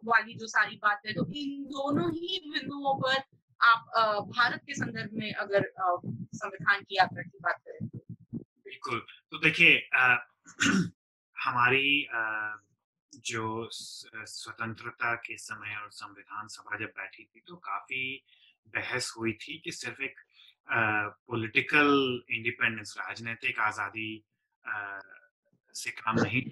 वाली जो सारी बात है तो इन दोनों ही बिंदुओं पर आप भारत के संदर्भ में अगर संविधान की यात्रा की बात करें बिल्कुल। तो देखिए हमारी जो स्वतंत्रता के समय और संविधान सभा जब बैठी थी तो काफ़ी बहस हुई थी कि सिर्फ़ एक पॉलिटिकल इंडिपेंडेंस राजनीतिक आज़ादी से काम नहीं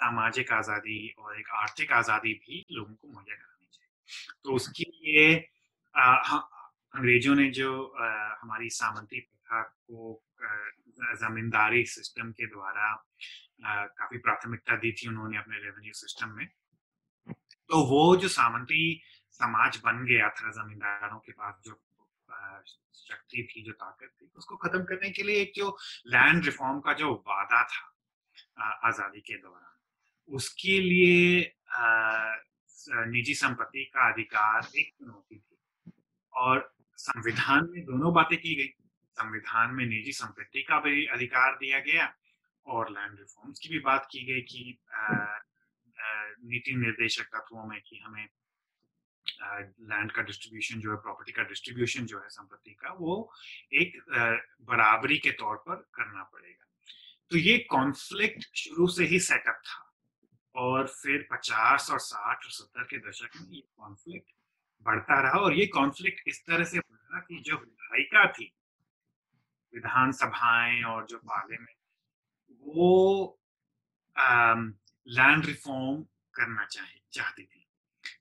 सामाजिक आज़ादी और एक आर्थिक आज़ादी भी लोगों को मुहैया करानी चाहिए। तो उसके लिए अंग्रेज़ों ने जो आ, हमारी सामंती व्यवस्था को जमींदारी सिस्टम के द्वारा काफ़ी प्राथमिकता दी थी उन्होंने अपने रेवेन्यू सिस्टम में। तो वो जो सामंती समाज बन गया था जमींदारों के पास जो शक्ति थी जो ताकत थी, उसको खत्म करने के लिए एक जो लैंड रिफॉर्म का जो वादा था आज़ादी के दौरान, उसके लिए निजी संपत्ति का अधिकार एक चुनौती थी। और संविधान में दोनों बातें की गई, संविधान में निजी संपत्ति का भी अधिकार दिया गया और लैंड रिफॉर्म्स की भी बात की गई कि नीति निर्देशक तत्वों में कि हमें लैंड का डिस्ट्रीब्यूशन जो है प्रॉपर्टी का डिस्ट्रीब्यूशन जो है संपत्ति का, वो एक बराबरी के तौर पर करना पड़ेगा। तो ये कॉन्फ्लिक्ट शुरू से ही सेटअप था और फिर 50 और 60 और 70 के दशक में ये कॉन्फ्लिक्ट बढ़ता रहा और ये कॉन्फ्लिक्ट इस तरह से बढ़ा कि जो विधायिका थी, विधानसभाएँ और जो पार्लियामेंट वो लैंड रिफॉर्म करना चाहे, चाहती थी।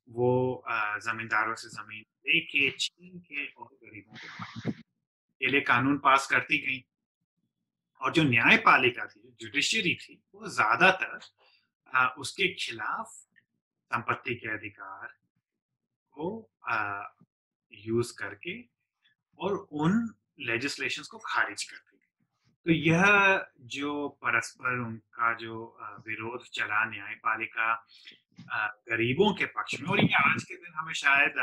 वो जमींदारों से ज़मीन लेके छीन के और गरीबों को के लिए कानून पास करती गई। और जो न्यायपालिका थी जुडिशरी थी, वो ज़्यादातर उसके खिलाफ संपत्ति के अधिकार को यूज़ करके और उन लेजिस्लेशन को खारिज कर तो यह जो परस्पर उनका जो विरोध चला न्यायपालिका गरीबों के पक्ष में और ये आज के दिन हमें शायद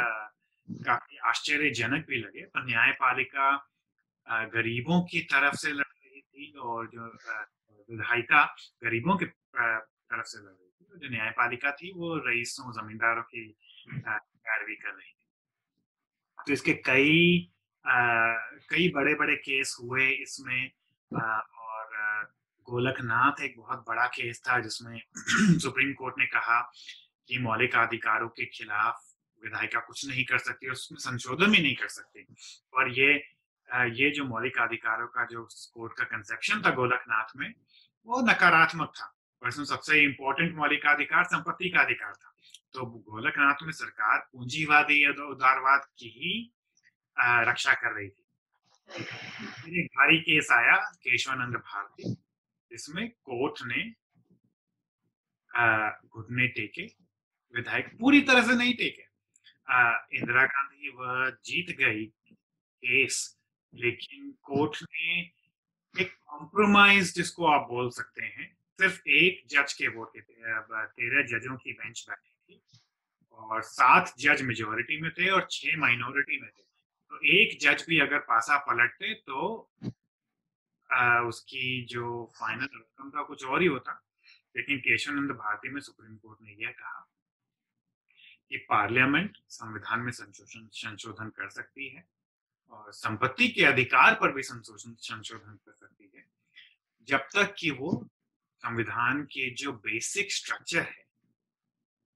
काफ़ी आश्चर्यजनक भी लगे पर न्यायपालिका गरीबों की तरफ़ से लड़ रही थी और जो विधायिका गरीबों के तरफ़ से लड़ रही थी जो न्यायपालिका थी वो रईसों जमींदारों की पैरवी कर रही थी। तो इसके कई आ, कई बड़े बड़े केस हुए इसमें और गोलकनाथ एक बहुत बड़ा केस था जिसमें सुप्रीम कोर्ट ने कहा कि मौलिक अधिकारों के खिलाफ विधायिका कुछ नहीं कर सकती उसमें संशोधन भी नहीं कर सकती। और ये ये जो मौलिक अधिकारों का जो कोर्ट का कंसेप्शन था गोलकनाथ में, वो नकारात्मक था और इसमें सबसे इम्पोर्टेंट मौलिक अधिकार संपत्ति का अधिकार था। तो गोलकनाथ में सरकार पूंजीवादी या उदारवाद की ही रक्षा कर रही थी। एक भारी केस आया, केशवानंद भारती। जिसमें कोर्ट ने घुटने टेके, विधायक पूरी तरह से नहीं टेके। इंदिरा गांधी वह जीत गई केस, लेकिन कोर्ट ने एक कॉम्प्रोमाइज जिसको आप बोल सकते हैं, सिर्फ़ एक जज के वोट के तेरह जजों की बेंच बैठी थी, और सात जज मेजोरिटी में थे और छह माइनॉरिटी में थे। तो एक जज भी अगर पासा पलटते तो आ, उसकी जो फाइनल आउटकम था कुछ और ही होता। लेकिन केशवानंद भारती में सुप्रीम कोर्ट ने यह कहा कि पार्लियामेंट संविधान में संशोधन संशोधन कर सकती है और संपत्ति के अधिकार पर भी संशोधन संशोधन कर सकती है। जब तक कि वो संविधान के जो बेसिक स्ट्रक्चर है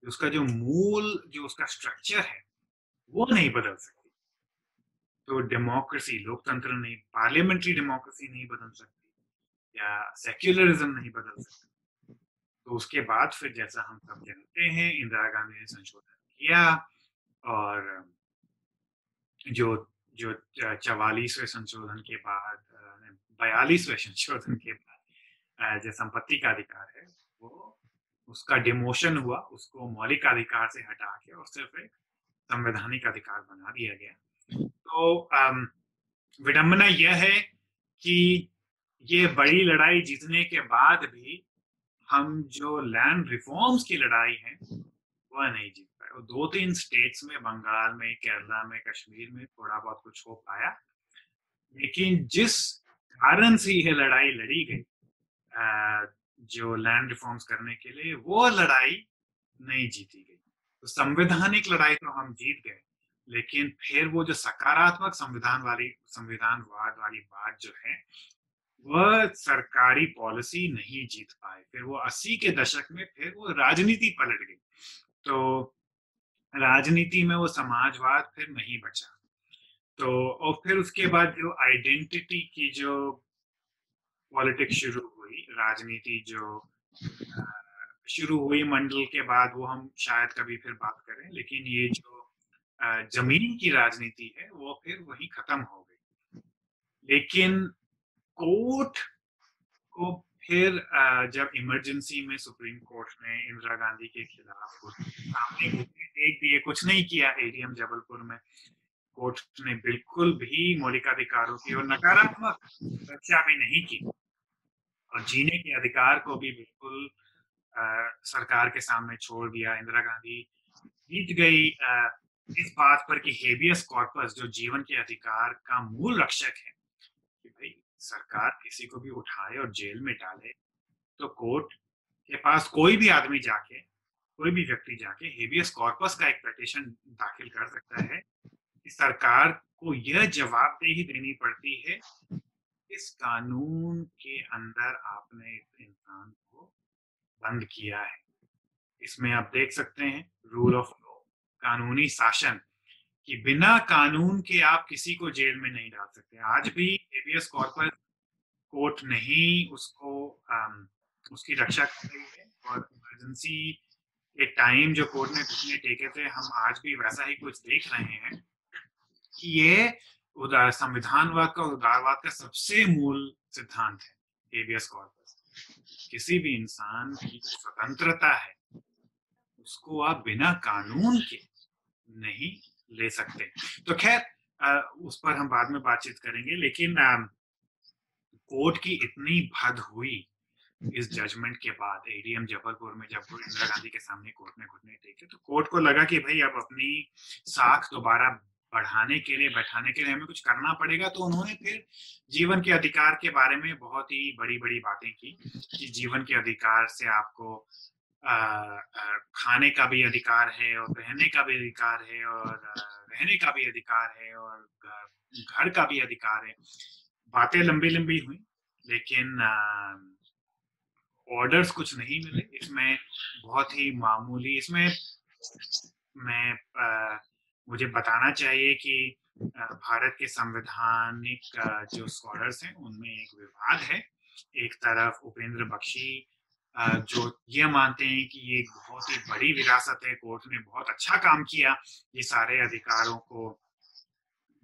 उसका जो मूल जो उसका स्ट्रक्चर है वो नहीं बदल सकती। तो डेमोक्रेसी लोकतंत्र नहीं पार्लियामेंट्री डेमोक्रेसी नहीं बदल सकती, या सेक्युलरिज्म नहीं बदल सकती। तो उसके बाद फिर जैसा हम सब जानते हैं, इंदिरा गांधी ने संशोधन किया और जो जो चवालीसवें संशोधन के बाद, बयालीसवें संशोधन के बाद जो संपत्ति का अधिकार है, वो, उसका डिमोशन हुआ, उसको मौलिक अधिकार से हटा के और सिर्फ़ एक संवैधानिक अधिकार बना दिया गया। तो विडंबना यह है कि ये बड़ी लड़ाई जीतने के बाद भी हम जो लैंड रिफॉर्म्स की लड़ाई है, वह नहीं जीत पाए। और दो तीन स्टेट्स में, बंगाल में, केरला में, कश्मीर में थोड़ा बहुत कुछ हो पाया। लेकिन जिस कारण से यह लड़ाई लड़ी गई जो लैंड रिफॉर्म्स करने के लिए, वो लड़ाई नहीं जीती गई। तो संवैधानिक लड़ाई तो हम जीत गए। लेकिन फिर वो जो सकारात्मक संविधान वाली, संविधानवाद वाली बात जो है, वह सरकारी पॉलिसी नहीं जीत पाए फिर वो अस्सी के दशक में फिर वो राजनीति पलट गई। तो राजनीति में वो समाजवाद फिर नहीं बचा। तो और फिर उसके बाद जो आइडेंटिटी की जो पॉलिटिक्स शुरू हुई, राजनीति जो शुरू हुई मंडल के बाद वो हम शायद कभी फिर बात करें, लेकिन ये जो ज़मीन की राजनीति है, वो फिर वही खत्म हो गई। लेकिन कोर्ट को फिर जब इमरजेंसी में सुप्रीम कोर्ट ने इंदिरा गांधी के खिलाफ सामने देख दिए, कुछ नहीं किया एडीएम जबलपुर में, कोर्ट ने बिल्कुल भी मौलिकाधिकारों की और नकारात्मक रक्षा भी नहीं की। और जीने के अधिकार को भी बिल्कुल सरकार के सामने छोड़ दिया, इंदिरा गांधी जीत गई इस बात पर कि हेबियस कॉर्पस, जो जीवन के अधिकार का मूल रक्षक है, कि भाई सरकार किसी को भी उठाए और जेल में डाले तो कोर्ट के पास कोई भी आदमी जाके, कोई भी व्यक्ति जाके हेबियस कॉर्पस का एक पिटिशन दाखिल कर सकता है कि सरकार को यह जवाबदेही देनी पड़ती है इस कानून के अंदर आपने इस इंसान को बंद किया है। इसमें आप देख सकते हैं रूल ऑफ़ कानूनी शासन कि बिना कानून के आप किसी को जेल में नहीं डाल सकते। आज भी एबीएस कॉर्पस कोर्ट नहीं उसको आम, उसकी रक्षा कर रही है और इमरजेंसी के टाइम जो कोर्ट ने घुटने टेके थे हम आज भी वैसा ही कुछ देख रहे हैं कि ये उदार संविधानवाद का उदारवाद का सबसे मूल सिद्धांत है एबीएस कॉर्पस किसी भी इंसान की स्वतंत्रता है उसको आप बिना कानून के नहीं ले सकते। तो खैर उस पर हम बाद में बातचीत करेंगे लेकिन कोर्ट की इतनी भद हुई इस जजमेंट के बाद एडीएम जबलपुर में जब इंदिरा गांधी के सामने कोर्ट ने घुटने टेके तो कोर्ट को लगा कि भाई अब अपनी साख दोबारा बढ़ाने के लिए बैठाने के लिए हमें कुछ करना पड़ेगा तो उन्होंने फिर जीवन के अधिकार के बारे में बहुत ही बड़ी बड़ी बातें की कि जीवन के अधिकार से आपको खाने का भी अधिकार है और रहने का भी अधिकार है और रहने का भी अधिकार है और घर का भी अधिकार है। बातें लंबी लंबी हुई लेकिन ऑर्डर्स कुछ नहीं मिले। इसमें बहुत ही मामूली इसमें मैं आ, मुझे बताना चाहिए कि भारत के संवैधानिक जो स्कॉलर्स हैं उनमें एक विवाद है। एक तरफ़ उपेंद्र बख्शी जो ये मानते हैं कि ये बहुत ही बड़ी विरासत है, कोर्ट ने बहुत अच्छा काम किया ये सारे अधिकारों को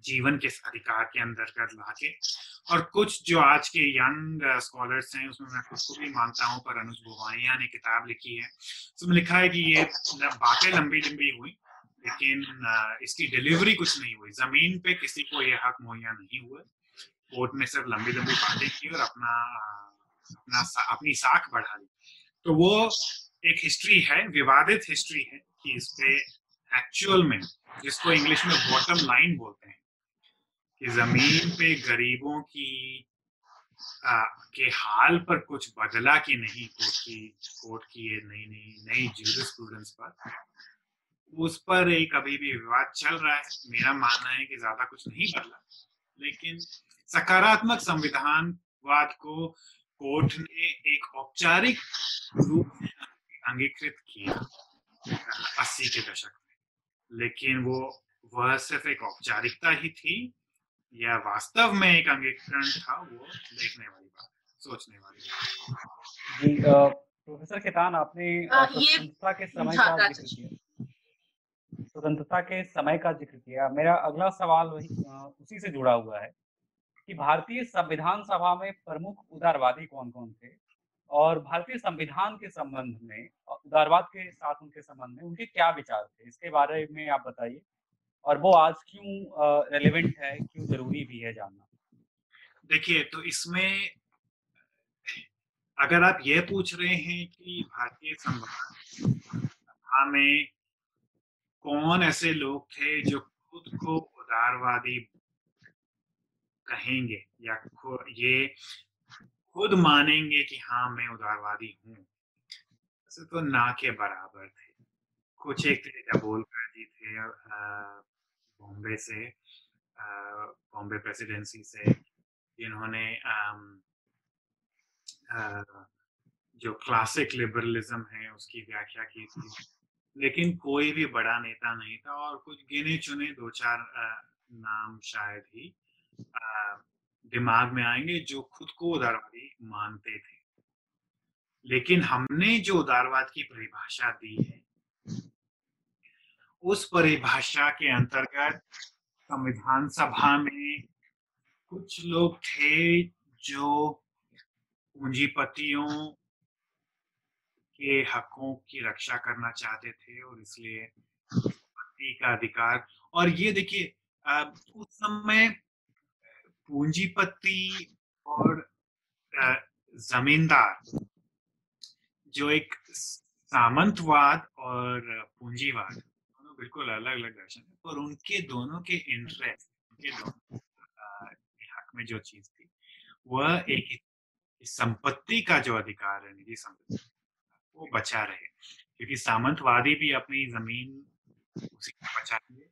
जीवन के अधिकार के अंतर्गत लाके। और कुछ जो आज के यंग स्कॉलर्स हैं, उसमें मैं खुद को भी मानता हूँ, पर अनुज भुवाइया ने किताब लिखी है। उसमें लिखा है कि ये बातें लंबी लंबी हुई, लेकिन इसकी डिलीवरी कुछ नहीं हुई। ज़मीन पे किसी को ये हक मुहैया नहीं हुआ। कोर्ट ने सिर्फ़ लंबी लंबी बातें की और अपना अपना अपनी साख बढ़ा ली। तो वो एक हिस्ट्री है विवादित हिस्ट्री है कि इस पे एक्चुअल में जिसको इंग्लिश में बॉटम लाइन बोलते हैं कि ज़मीन पे गरीबों की आ, के हाल पर कुछ बदला कि नहीं कोर्ट की कोर्ट की ये नई नई नई जूरिस्प्रूडेंस पर उस पर एक अभी भी विवाद चल रहा है। मेरा मानना है कि ज़्यादा कुछ नहीं बदला लेकिन सकारात्मक संविधानवाद को कोर्ट ने एक औपचारिक रूप में अंगीकृत किया अस्सी के दशक में। लेकिन वो वह सिर्फ़ एक औपचारिकता ही थी या वास्तव में एक अंगीकरण था वो देखने वाली बात सोचने वाली बात। जी प्रोफेसर खेतान आपने स्वतंत्रता के समय का ज़िक्र किया। स्वतंत्रता के समय का ज़िक्र किया। मेरा अगला सवाल वही उसी से जुड़ा हुआ है। कि भारतीय संविधान सभा में प्रमुख उदारवादी कौन कौन थे? और भारतीय संविधान के संबंध में, उदारवाद के साथ उनके संबंध में उनके क्या विचार थे? इसके बारे में आप बताइए। और वो आज क्यों रेलेवेंट है, क्यों ज़रूरी भी है जानना? देखिए तो इसमें अगर आप ये पूछ रहे हैं कि भारतीय संविधान में कौन ऐसे लोग थे जो खुद को उदारवादी कहेंगे या ये खुद मानेंगे कि हाँ मैं उदारवादी हूँ। तो ना के बराबर थे। कुछ एक थे बोलकर जी थे बॉम्बे से बॉम्बे प्रेसिडेंसी से, जिन्होंने जो क्लासिक लिबरलिज्म है, उसकी व्याख्या की थी। लेकिन कोई भी बड़ा नेता नहीं था और कुछ गिने चुने दो चार नाम शायद ही दिमाग में आएँगे जो खुद को उदारवादी मानते थे। लेकिन हमने जो उदारवाद की परिभाषा दी है, उस परिभाषा के अंतर्गत संविधान सभा में कुछ लोग थे जो पूंजीपतियों के हकों की रक्षा करना चाहते थे और इसलिए का अधिकार। और ये देखिए उस समय पूंजीपति और जमींदार, जो एक सामंतवाद और पूंजीवाद, दोनों बिल्कुल अलग अलग दर्शन है। पर उनके दोनों के इंटरेस्ट उनके दोनों हक में जो चीज़ थी, वह एक संपत्ति का जो अधिकार है, निजी संपत्ति, वो बचा रहे। क्योंकि सामंतवादी भी अपनी ज़मीन उसी को बचाएँगे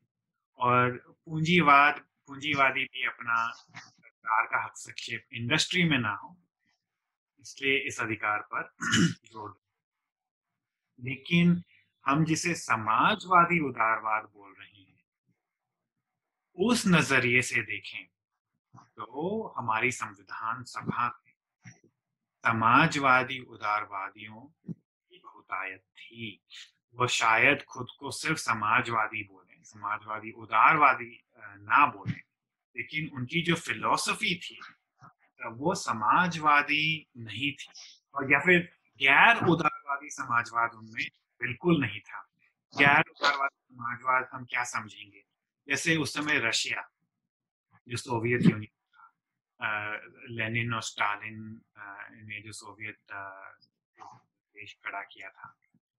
और पूंजीवाद पूंजीवादी भी अपना सरकार का हस्तक्षेप इंडस्ट्री में ना हो, इसलिए इस अधिकार पर ज़ोर लेकिन हम जिसे समाजवादी उदारवाद बोल रहे हैं, उस नज़रिए से देखें तो हमारी संविधान सभा में समाजवादी उदारवादियों की बहुतायत थी। वो शायद खुद को सिर्फ़ समाजवादी बोले, समाजवादी उदारवादी ना बोले। लेकिन उनकी जो फिलोसफी थी वो समाजवादी नहीं थी। और या फिर गैर उदारवादी समाजवाद उनमें बिल्कुल नहीं था। गैर उदारवादी समाजवाद हम क्या समझेंगे? जैसे उस समय रशिया, जो सोवियत यूनियन था लेनिन और स्टालिन ने जो सोवियत देश खड़ा किया था,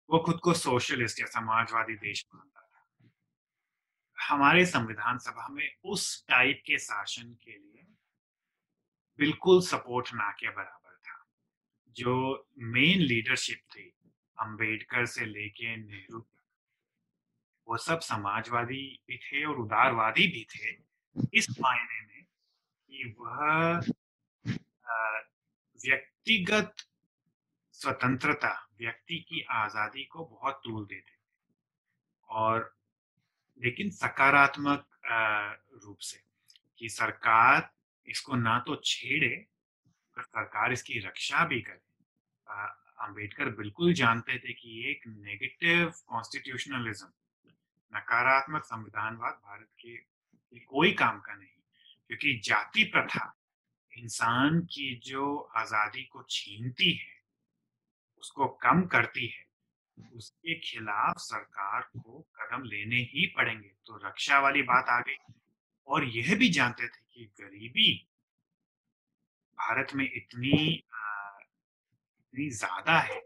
वो खुद को सोशलिस्ट या समाजवादी देश मानता हमारे संविधान सभा में उस टाइप के शासन के लिए बिल्कुल सपोर्ट ना के बराबर था। जो मेन लीडरशिप थी, अंबेडकर से लेके नेहरू तक, वो सब समाजवादी भी थे और उदारवादी भी थे। इस मायने में कि वह व्यक्तिगत स्वतंत्रता, व्यक्ति की आज़ादी को बहुत तूल देते थे। और लेकिन सकारात्मक रूप से कि सरकार इसको ना तो छेड़े, पर सरकार इसकी रक्षा भी करे। अंबेडकर बिल्कुल जानते थे कि एक नेगेटिव कॉन्स्टिट्यूशनलिज्म नकारात्मक संविधानवाद भारत के कोई काम का नहीं, क्योंकि जाति प्रथा इंसान की जो आज़ादी को छीनती है, उसको कम करती है उसके खिलाफ सरकार को कदम लेने ही पड़ेंगे। तो रक्षा वाली बात आ गई। और यह भी जानते थे कि गरीबी भारत में इतनी इतनी ज़्यादा है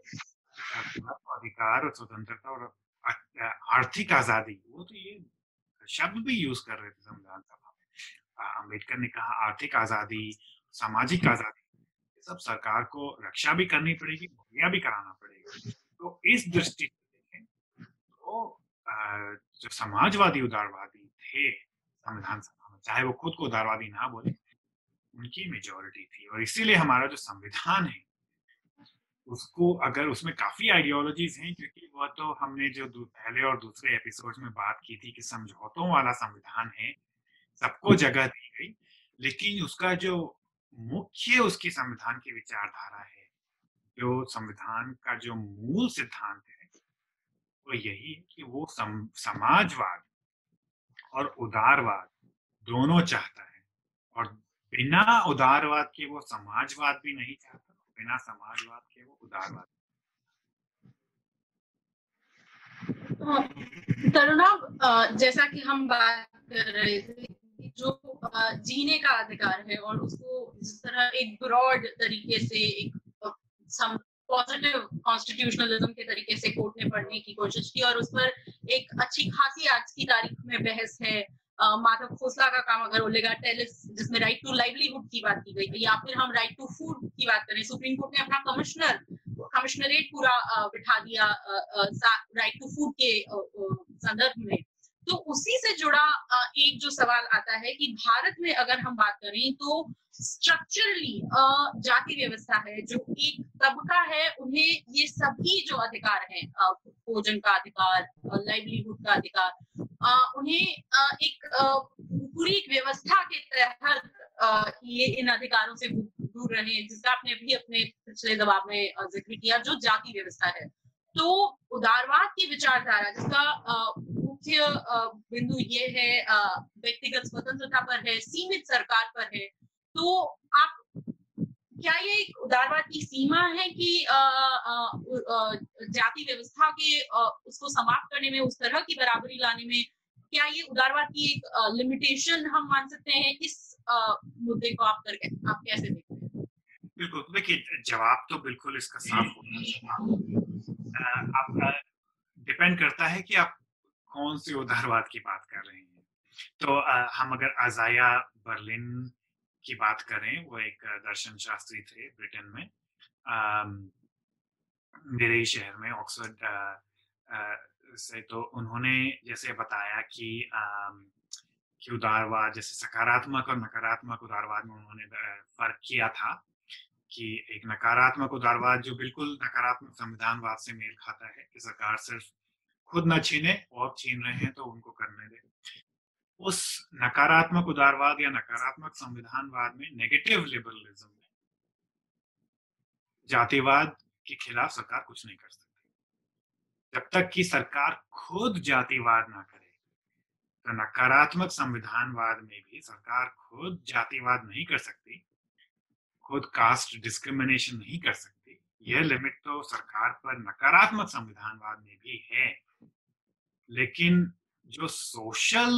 अधिकार और स्वतंत्रता और आर्थिक आज़ादी, वो तो ये शब्द भी यूज़ कर रहे थे संविधान सभा में। अंबेडकर ने कहा, आर्थिक आज़ादी, सामाजिक आज़ादी सब सरकार को रक्षा भी करनी पड़ेगी, मुहैया भी कराना पड़ेगा। तो इस दृष्टि से तो जो समाजवादी उदारवादी थे, संविधान सभा में, चाहे वो खुद को उदारवादी ना बोले, उनकी मेजोरिटी थी। और इसीलिए हमारा जो संविधान है, उसको अगर उसमें काफ़ी आइडियोलॉजीज हैं, क्योंकि वह तो हमने जो पहले और दूसरे एपिसोड में बात की थी कि समझौतों वाला संविधान है, सबको जगह दी गई, लेकिन उसका जो मुख्य उसकी संविधान की विचारधारा है जो संविधान का जो मूल सिद्धांत है वो यही है कि वो सम, समाजवाद और उदारवाद दोनों चाहता है और बिना उदारवाद के वो समाजवाद भी नहीं चाहता बिना समाजवाद के वो उदारवाद तरुणा जैसा कि हम बात कर रहे थे जो जीने का अधिकार है और उसको जिस तरह एक ब्रॉड तरीके से एक पॉजिटिव कॉन्स्टिट्यूशनलिज्म के तरीके से कोर्ट ने पढ़ने की कोशिश की और उस पर एक अच्छी खासी आज की तारीख में बहस है। माधव खोसला का काम अगर बोलेगा टेलिस जिसमें राइट टू लाइवलीहुड की बात की गई या फिर हम राइट टू फ़ूड की बात करें सुप्रीम कोर्ट ने अपना कमिश्नर कमिश्नरेट पूरा बिठा दिया राइट टू फ़ूड के संदर्भ में। तो उसी से जुड़ा एक जो सवाल आता है कि भारत में अगर हम बात करें तो स्ट्रक्चरली जाति व्यवस्था है, जो एक तबका है, उन्हें ये सभी जो अधिकार हैं भोजन का अधिकार लाइवलीहुड का अधिकार उन्हें एक पूरी व्यवस्था के तहत ये इन अधिकारों से दूर रहे, जिसका आपने भी अपने पिछले दबाव में ज़िक्र किया, जो जाति व्यवस्था है। तो उदारवाद की विचारधारा, जिसका मुख्य बिंदु ये है व्यक्तिगत स्वतंत्रता पर है, सीमित सरकार पर है। तो आप, क्या ये एक उदारवाद की सीमा है कि जाति व्यवस्था के उसको समाप्त करने में, उस तरह की बराबरी लाने में, क्या ये उदारवाद की एक लिमिटेशन हम मान सकते हैं? इस मुद्दे को आप करके आप कैसे देखते हैं? बिल्कुल देखिए, जवाब तो बिल्कुल इसका साफ़ होना चाहिए। आपका डिपेंड करता है कि आप कौन सी उदारवाद की बात कर रहे हैं? तो आ, हम अगर अजाया बर्लिन की बात करें वो एक दर्शन शास्त्री थे ब्रिटेन में आ, मेरे ही शहर में ऑक्सफोर्ड से तो उन्होंने जैसे बताया कि कि उदारवाद जैसे सकारात्मक और नकारात्मक उदारवाद में उन्होंने फ़र्क किया था कि एक नकारात्मक उदारवाद जो बिल्कुल नकारात्मक संविधानवाद से मेल खाता है कि सरकार सिर्फ़ खुद ना छीने और छीन रहे हैं तो उनको करने दे। उस नकारात्मक उदारवाद या नकारात्मक संविधानवाद में नेगेटिव लिबरलिज्म में जातिवाद के खिलाफ सरकार कुछ नहीं कर सकती। जब तक कि सरकार खुद जातिवाद ना करे तो नकारात्मक संविधानवाद में भी सरकार खुद जातिवाद नहीं कर सकती, खुद कास्ट डिस्क्रिमिनेशन नहीं कर सकती। यह लिमिट तो सरकार पर नकारात्मक संविधानवाद में भी है। लेकिन जो सोशल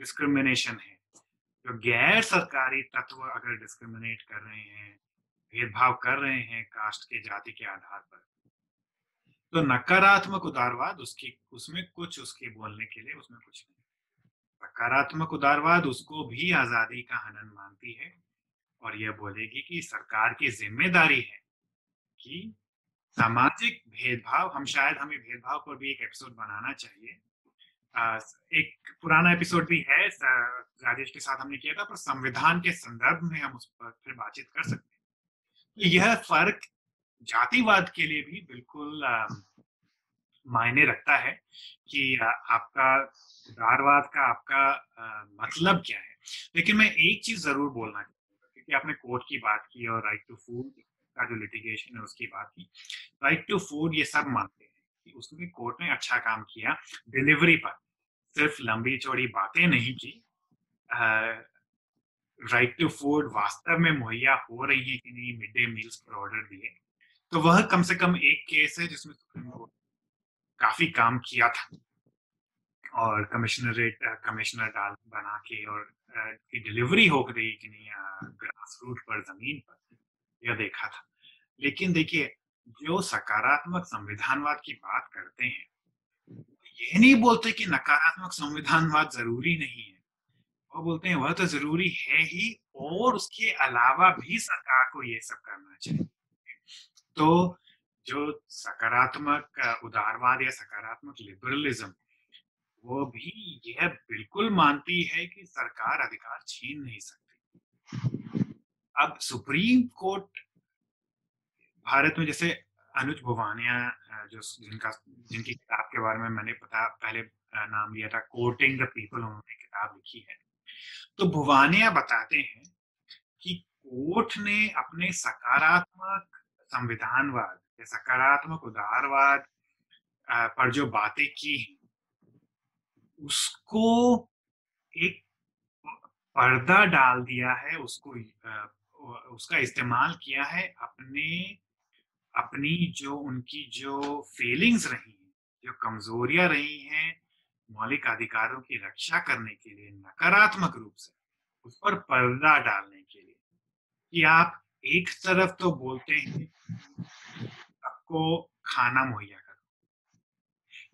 डिस्क्रिमिनेशन है, जो गैर सरकारी तत्व अगर डिस्क्रिमिनेट कर रहे हैं, भेदभाव कर रहे हैं कास्ट के, जाति के आधार पर तो नकारात्मक उदारवाद उसकी, उसमें कुछ उसके बोलने के लिए उसमें कुछ नहीं। सकारात्मक उदारवाद उसको भी आज़ादी का हनन मानती है और यह बोलेगी कि सरकार की ज़िम्मेदारी है कि सामाजिक भेदभाव, हम शायद हमें भेदभाव पर भी एक एपिसोड बनाना चाहिए। एक पुराना एपिसोड भी है राजेश के साथ हमने किया था, पर संविधान के संदर्भ में हम उस पर फिर बातचीत कर सकते हैं। तो यह फ़र्क जातिवाद के लिए भी बिल्कुल मायने रखता है कि आपका उदारवाद का आपका मतलब क्या है। लेकिन मैं एक चीज़ ज़रूर बोलना चाहूँगा, क्योंकि आपने कोर्ट की बात की और राइट टू फ़ूड जो लिटिगेशन है, उसकी बात की। राइट टू फ़ूड ये सब मानते हैं कि उसने कोर्ट ने अच्छा काम किया डिलीवरी पर। सिर्फ़ लंबी चौड़ी बातें नहीं की। राइट टू फ़ूड वास्तव में मुहैया हो रही है कि नहीं मिड डे मील्स पर ऑर्डर दिए। तो वह कम से कम एक केस है जिसमें सुप्रीम कोर्ट काफ़ी काम किया था। और कमिश्नरेट कमिश्नर डाल बना के और डिलीवरी हो रही कि नहीं ग्रास रूट पर, ज़मीन पर, यह देखा था। लेकिन देखिए, जो सकारात्मक संविधानवाद की बात करते हैं ये नहीं बोलते कि नकारात्मक संविधानवाद ज़रूरी नहीं है। वो बोलते हैं, वह तो ज़रूरी है ही और उसके अलावा भी सरकार को ये सब करना चाहिए। तो जो सकारात्मक उदारवाद या सकारात्मक लिबरलिज्म, वो भी यह बिल्कुल मानती है कि सरकार अधिकार छीन नहीं सकती। अब सुप्रीम कोर्ट भारत में जैसे अनुज भुवानिया जो जिनका, जिनकी किताब के बारे में मैंने पता, पहले नाम लिया था, कोर्टिंग द पीपल, उन्होंने किताब लिखी है। तो भुवानिया बताते हैं कि कोर्ट ने अपने सकारात्मक संविधानवाद सकारात्मक उदारवाद पर जो बातें की उसको एक पर्दा डाल दिया है, उसको उसका इस्तेमाल किया है अपने अपनी जो उनकी जो फीलिंग्स रही हैं, जो कमजोरियाँ रही हैं, मौलिक अधिकारों की रक्षा करने के लिए, नकारात्मक रूप से, उस पर पर्दा डालने के लिए, कि आप एक तरफ़ तो बोलते हैं, आपको खाना मुहैया करो।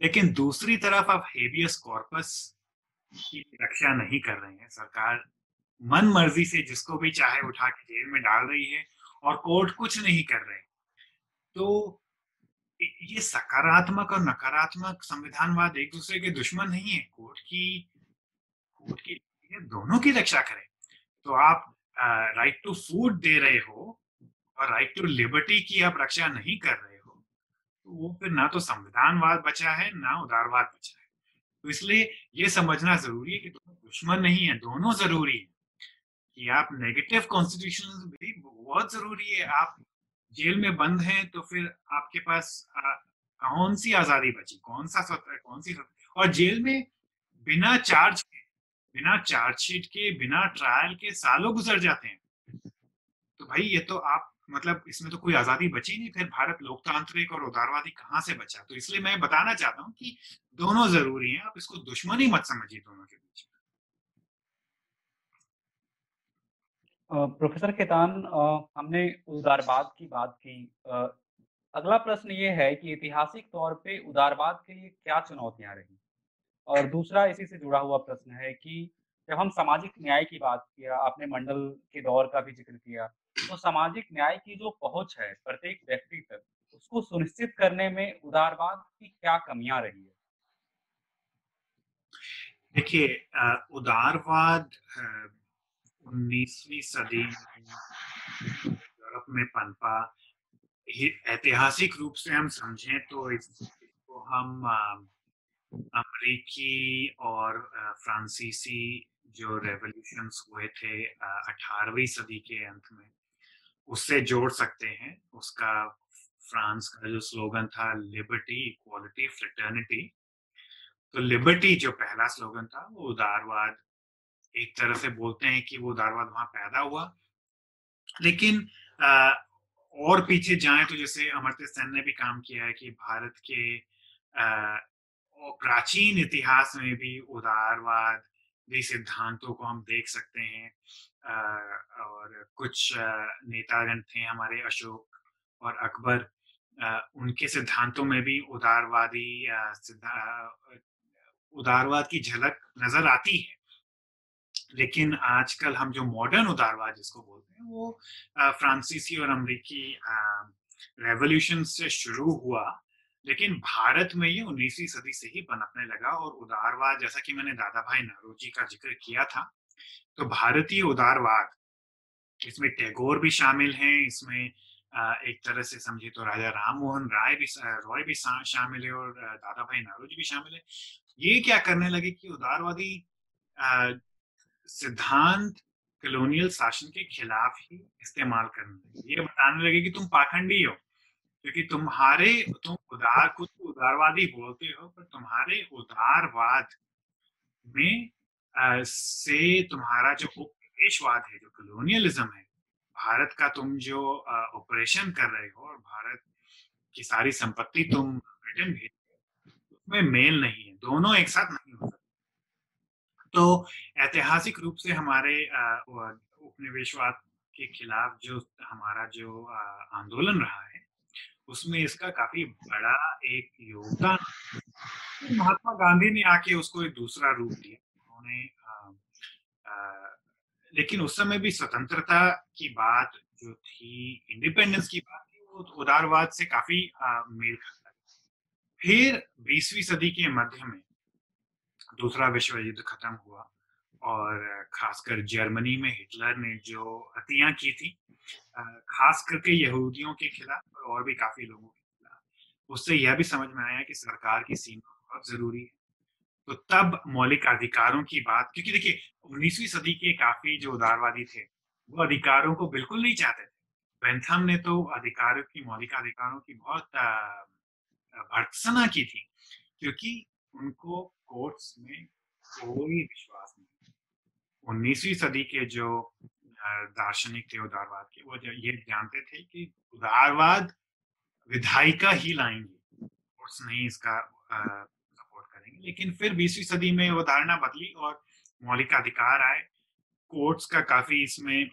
लेकिन दूसरी तरफ़ आप हेबियस कॉर्पस की रक्षा नहीं कर रहे हैं, सरकार मन मर्ज़ी से जिसको भी चाहे उठा के जेल में डाल रही है और कोर्ट कुछ नहीं कर रहे तो ये सकारात्मक और नकारात्मक संविधानवाद एक दूसरे के दुश्मन नहीं है। कोर्ट की कोर्ट की दोनों की रक्षा करें। तो आप राइट टू फ़ूड दे रहे हो और राइट टू लिबर्टी की आप रक्षा नहीं कर रहे हो तो वो फिर ना तो संविधानवाद बचा है, ना उदारवाद बचा है। तो इसलिए ये समझना ज़रूरी है कि दोनों दुश्मन नहीं है, दोनों ज़रूरी है। कि आप नेगेटिव कॉन्स्टिट्यूशन भी बहुत ज़रूरी है। आप जेल में बंद हैं तो फिर आपके पास आ, कौन सी आज़ादी बची? कौन सा स्वतंत्र कौन सी और जेल में बिना चार्ज के बिना चार्जशीट के बिना ट्रायल के सालों गुजर जाते हैं। तो भाई ये तो आप मतलब इसमें तो कोई आज़ादी बची नहीं फिर भारत लोकतांत्रिक और उदारवादी कहाँ से बचा? तो इसलिए मैं बताना चाहता हूँ कि दोनों ज़रूरी हैं आप इसको दुश्मनी मत समझिए दोनों के बीच प्रोफेसर खेतान हमने उदारवाद की बात की। अगला प्रश्न ये है कि ऐतिहासिक तौर पे उदारवाद के लिए क्या चुनौतियाँ रही? और दूसरा इसी से जुड़ा हुआ प्रश्न है कि जब हम सामाजिक न्याय की बात किया, आपने मंडल के दौर का भी ज़िक्र किया तो सामाजिक न्याय की जो पहुँच है प्रत्येक व्यक्ति तक, उसको सुनिश्चित करने में उदारवाद की क्या कमियाँ रही है? देखिए उदारवाद उन्नीसवीं सदी यूरोप में पनपा ऐतिहासिक रूप से हम समझें तो इसको हम अमेरिकी और फ्रांसीसी जो रेवोल्यूशंस हुए थे अठारहवीं सदी के अंत में, उससे जोड़ सकते हैं। उसका फ्रांस का जो स्लोगन था लिबर्टी इक्वालिटी फ्रेटर्निटी तो लिबर्टी जो पहला स्लोगन था, वो उदारवाद एक तरह से बोलते हैं कि वो उदारवाद वहाँ पैदा हुआ। लेकिन आ, और पीछे जाएँ तो जैसे अमर्त्य सेन ने भी काम किया है कि भारत के प्राचीन इतिहास में भी उदारवाद सिद्धांतों को हम देख सकते हैं। और कुछ नेतागण थे हमारे अशोक और अकबर। उनके सिद्धांतों में भी उदारवादी उदारवाद की झलक नज़र आती है। लेकिन आजकल हम जो मॉडर्न उदारवाद जिसको बोलते हैं, वो फ्रांसीसी और अमेरिकी रेवोल्यूशन से शुरू हुआ, लेकिन भारत में ये उन्नीसवीं सदी से ही पनपने लगा और उदारवाद, जैसा कि मैंने दादा भाई नरोजी का ज़िक्र किया था तो भारतीय उदारवाद, इसमें टैगोर भी शामिल हैं, इसमें एक तरह से समझे तो राजा राम मोहन राय भी रॉय भी शामिल है और दादा भाई नारोजी भी शामिल है। ये क्या करने लगे कि उदारवादी सिद्धांत कलोनियल शासन के खिलाफ ही इस्तेमाल करने लगे। ये बताने लगे कि तुम पाखंडी हो क्योंकि तुम्हारे तुम उदार खुद उदारवादी बोलते हो पर तुम्हारे उदारवाद में आ, से तुम्हारा जो उपनिवेशवाद है जो कलोनियलिज्म है भारत का तुम जो ऑपरेशन कर रहे हो और भारत की सारी संपत्ति तुम ब्रिटेन भेज रहे उसमें मेल नहीं है दोनों एक साथ नहीं हो तो ऐतिहासिक रूप से हमारे उपनिवेशवाद के खिलाफ जो हमारा जो आंदोलन रहा है, उसमें इसका काफ़ी बड़ा एक योगदान महात्मा गांधी ने आके उसको एक दूसरा रूप दिया। उन्होंने लेकिन उस समय भी स्वतंत्रता की बात जो थी इंडिपेंडेंस की बात थी, वो उदारवाद से काफ़ी मेल खाता फिर बीसवीं सदी के मध्य में दूसरा विश्व युद्ध खत्म हुआ और खासकर जर्मनी में हिटलर ने जो हत्या की थी खास करके यहूदियों के खिलाफ और भी काफ़ी लोगों के खिलाफ, उससे यह भी समझ में आया कि सरकार की सीमा बहुत ज़रूरी है। तो तब मौलिक अधिकारों की बात, क्योंकि देखिए, उन्नीसवीं सदी के काफ़ी जो उदारवादी थे, वो अधिकारों को बिल्कुल नहीं चाहते थे। बेंथम ने तो अधिकारों की, मौलिक अधिकारों की बहुत भर्त्सना की थी, क्योंकि उनको कोर्ट्स में कोई विश्वास नहीं। उन्नीसवीं सदी के जो दार्शनिक थे, उदारवाद के, वो ये जानते थे कि उदारवाद विधायिका ही लाएँगे कोर्ट्स नहीं इसका सपोर्ट करेंगे। लेकिन फिर बीसवीं सदी में वो धारणा बदली और मौलिक अधिकार आए। कोर्ट्स का काफ़ी इसमें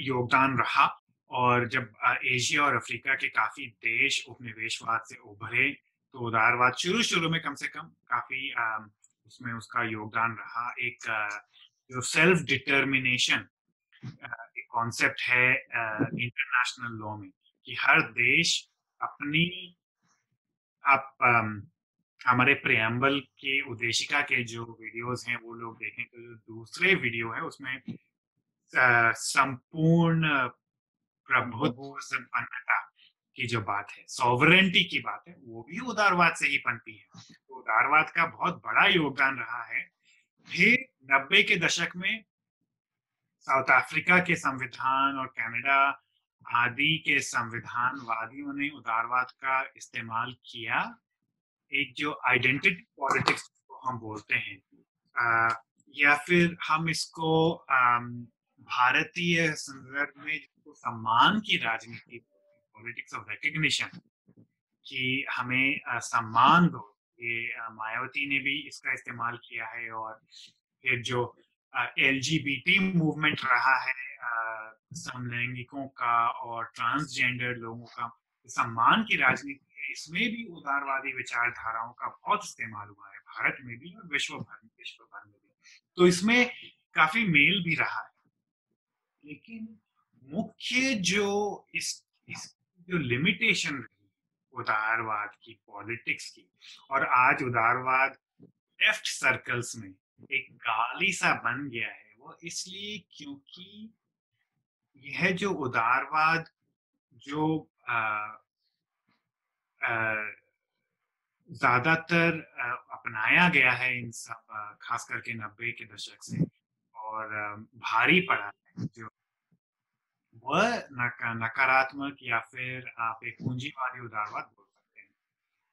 योगदान रहा और जब एशिया और अफ्रीका के काफ़ी देश उपनिवेशवाद से उभरे तो उदारवाद शुरू शुरू में कम से कम काफ़ी उसमें उसका योगदान रहा एक जो सेल्फ डिटर्मिनेशन एक कॉन्सेप्ट है इंटरनेशनल लॉ में कि हर देश अपनी आप हमारे प्रियम्बल के उद्देशिका के जो वीडियोस हैं वो लोग देखें तो जो दूसरे वीडियो है उसमें संपूर्ण प्रभुत्व। संपन्नता की जो बात है सॉवरेंटी की बात है वो भी उदारवाद से ही पनती है। तो उदारवाद का बहुत बड़ा योगदान रहा है। फिर नब्बे के दशक में साउथ अफ्रीका के संविधान और कनाडा आदि के संविधानवादियों ने उदारवाद का इस्तेमाल किया। एक जो आइडेंटिटी पॉलिटिक्स को हम बोलते हैं आ, या फिर हम इसको भारतीय संदर्भ में सम्मान की राजनीति पॉलिटिक्स ऑफ़ रिकग्निशन कि हमें सम्मान दो ये मायावती ने भी इसका इस्तेमाल किया है और फिर जो एलजीबीटी मूवमेंट रहा है समलैंगिकों का और ट्रांसजेंडर लोगों का सम्मान की राजनीति है इसमें भी उदारवादी विचारधाराओं का बहुत इस्तेमाल हुआ है भारत में भी और विश्व भर में विश्व भर में भी। तो इसमें काफ़ी मेल भी रहा है। लेकिन मुख्य जो इस, इस जो लिमिटेशन रही उदारवाद की पॉलिटिक्स की। और आज उदारवाद लेफ़्ट सर्कल्स में एक गाली सा बन गया है वो इसलिए क्योंकि यह जो उदारवाद जो ज़्यादातर अपनाया गया है इन सब खास करके नब्बे के दशक से और भारी पड़ा है जो वह नकारात्मक या फिर आप एक पूंजीवादी उदारवाद बोल सकते हैं।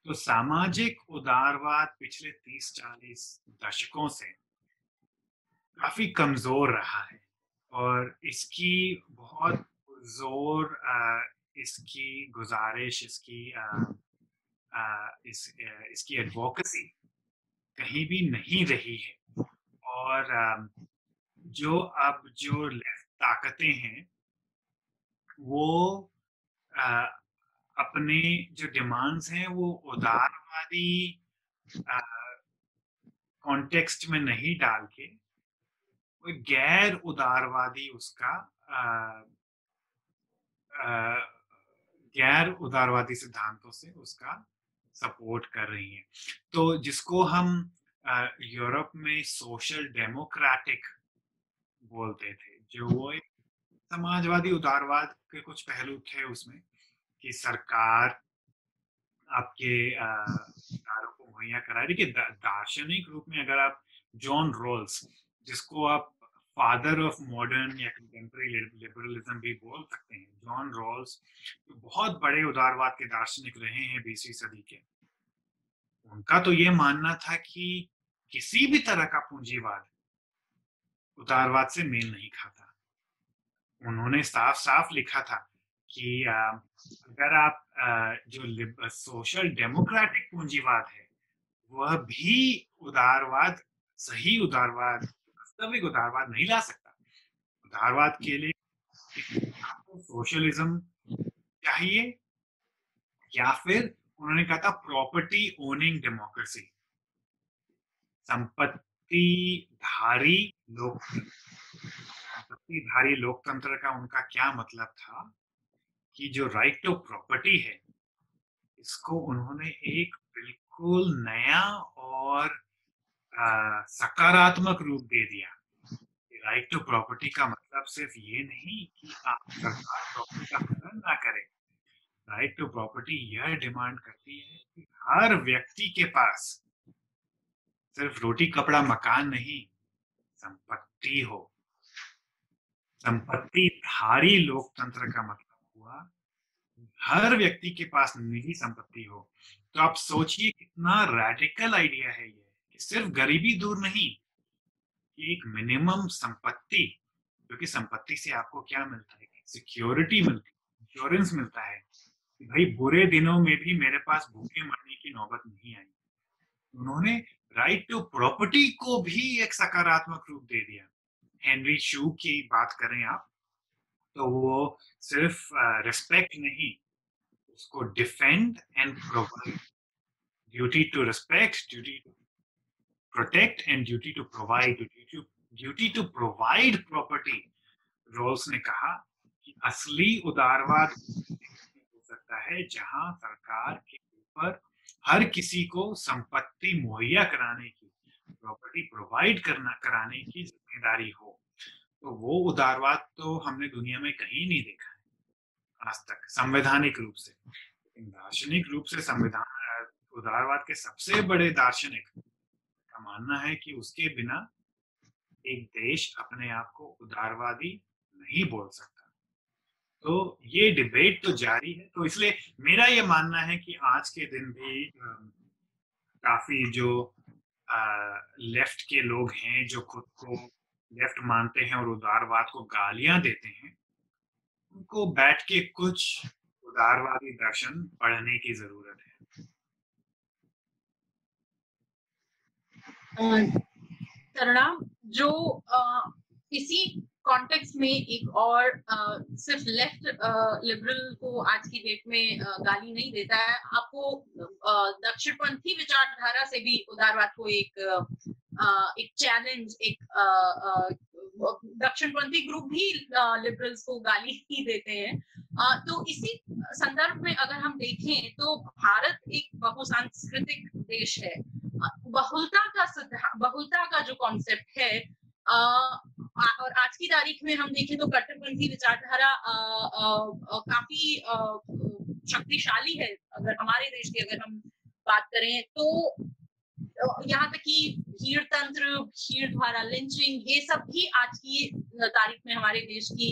तो सामाजिक उदारवाद पिछले तीस चालीस दशकों से काफ़ी कमज़ोर रहा है और इसकी बहुत ज़ोर इसकी गुजारिश, इसकी इस इसकी एडवोकेसी कहीं भी नहीं रही है। और जो अब जो लेफ़्ट ताकतें हैं वो आ, अपने जो डिमांड्स हैं वो उदारवादी कॉन्टेक्स्ट में नहीं डाल के गैर उदारवादी उसका आ, आ, गैर उदारवादी सिद्धांतों से उसका सपोर्ट कर रही है। तो जिसको हम यूरोप में सोशल डेमोक्रेटिक बोलते थे जो वो एक समाजवादी उदारवाद के कुछ पहलू थे उसमें कि सरकार आपके अधिकारों को मुहैया करा रही कि दार्शनिक रूप में अगर आप जॉन रोल्स, जिसको आप फादर ऑफ़ मॉडर्न या कंटेम्प्रेरी लिबरलिज्म भी बोल सकते हैं, जॉन रॉल्स जो बहुत बड़े उदारवाद के दार्शनिक रहे हैं बीसवीं सदी के, उनका तो ये मानना था कि किसी भी तरह का पूंजीवाद उदारवाद से मेल नहीं खाता। उन्होंने साफ़ साफ़ लिखा था कि अगर आप जो सोशल डेमोक्रेटिक पूंजीवाद है, वह भी उदारवाद, सही उदारवाद, वास्तविक उदारवाद नहीं ला सकता। उदारवाद के लिए आपको सोशलिज्म चाहिए या फिर उन्होंने कहा था प्रॉपर्टी ओनिंग डेमोक्रेसी। संपत्ति धारी लोक धारी लोकतंत्र का उनका क्या मतलब था कि जो राइट टू प्रॉपर्टी है, इसको उन्होंने एक बिल्कुल नया और सकारात्मक रूप दे दिया। राइट टू प्रॉपर्टी का मतलब सिर्फ़ ये नहीं कि आप सरकार प्रॉपर्टी का हनन ना करें। राइट टू प्रॉपर्टी यह डिमांड करती है कि हर व्यक्ति के पास सिर्फ़ रोटी, कपड़ा, मकान नहीं, संपत्ति हो। संपत्ति धारी लोकतंत्र का मतलब हुआ हर व्यक्ति के पास निजी संपत्ति हो। तो आप सोचिए कितना रेडिकल आइडिया है ये, कि सिर्फ़ गरीबी दूर नहीं एक मिनिमम संपत्ति, क्योंकि संपत्ति से आपको क्या मिलता है? सिक्योरिटी मिलती है इंश्योरेंस मिलता है, कि भाई बुरे दिनों में भी मेरे पास भूखे मरने की नौबत नहीं आई। उन्होंने राइट टू प्रॉपर्टी को भी एक सकारात्मक रूप दे दिया। हेनरी शू की बात करें आप तो वो सिर्फ़ रिस्पेक्ट uh, नहीं उसको defend and provide duty to respect duty to duty to provide. Duty to duty to provide property. Rawls ने कहा कि असली उदारवाद हो सकता है जहाँ सरकार के ऊपर हर किसी को संपत्ति मुहैया कराने की प्रॉपर्टी प्रोवाइड करना कराने की ज़िम्मेदारी हो तो वो उदारवाद तो हमने दुनिया में कहीं नहीं देखा है, आज तक, संवैधानिक रूप से। दार्शनिक रूप से संविधान, उदारवाद के सबसे बड़े दार्शनिक का मानना है कि उसके बिना एक देश अपने आप को उदारवादी नहीं बोल सकता। तो ये डिबेट तो जारी है तो इसलिए मेरा ये मानना है कि आज के दिन भी काफ़ी जो लेफ़्ट के लोग हैं, जो खुद को लेफ़्ट मानते हैं और उदारवाद को गालियाँ देते हैं, उनको बैठ के कुछ उदारवादी दर्शन पढ़ने की ज़रूरत है। जो इसी कॉन्टेक्स्ट में एक और uh, सिर्फ़ लेफ़्ट लिबरल को आज की डेट में uh, गाली नहीं देता है। आपको दक्षिणपंथी विचारधारा से भी उदारवाद को एक आ, एक चैलेंज एक दक्षिणपंथी ग्रुप भी लिबरल्स को गाली ही देते हैं। तो इसी संदर्भ में अगर हम देखें तो भारत एक बहुसांस्कृतिक देश है। बहुलता का बहुलता का जो कॉन्सेप्ट है और आज की तारीख में हम देखें तो कट्टरपंथी विचारधारा काफ़ी शक्तिशाली है अगर हमारे देश की अगर हम बात करें तो। यहाँ तक कि भीड़ तंत्र भीड़ द्वारा लिंचिंग, ये सब भी आज की तारीख में हमारे देश की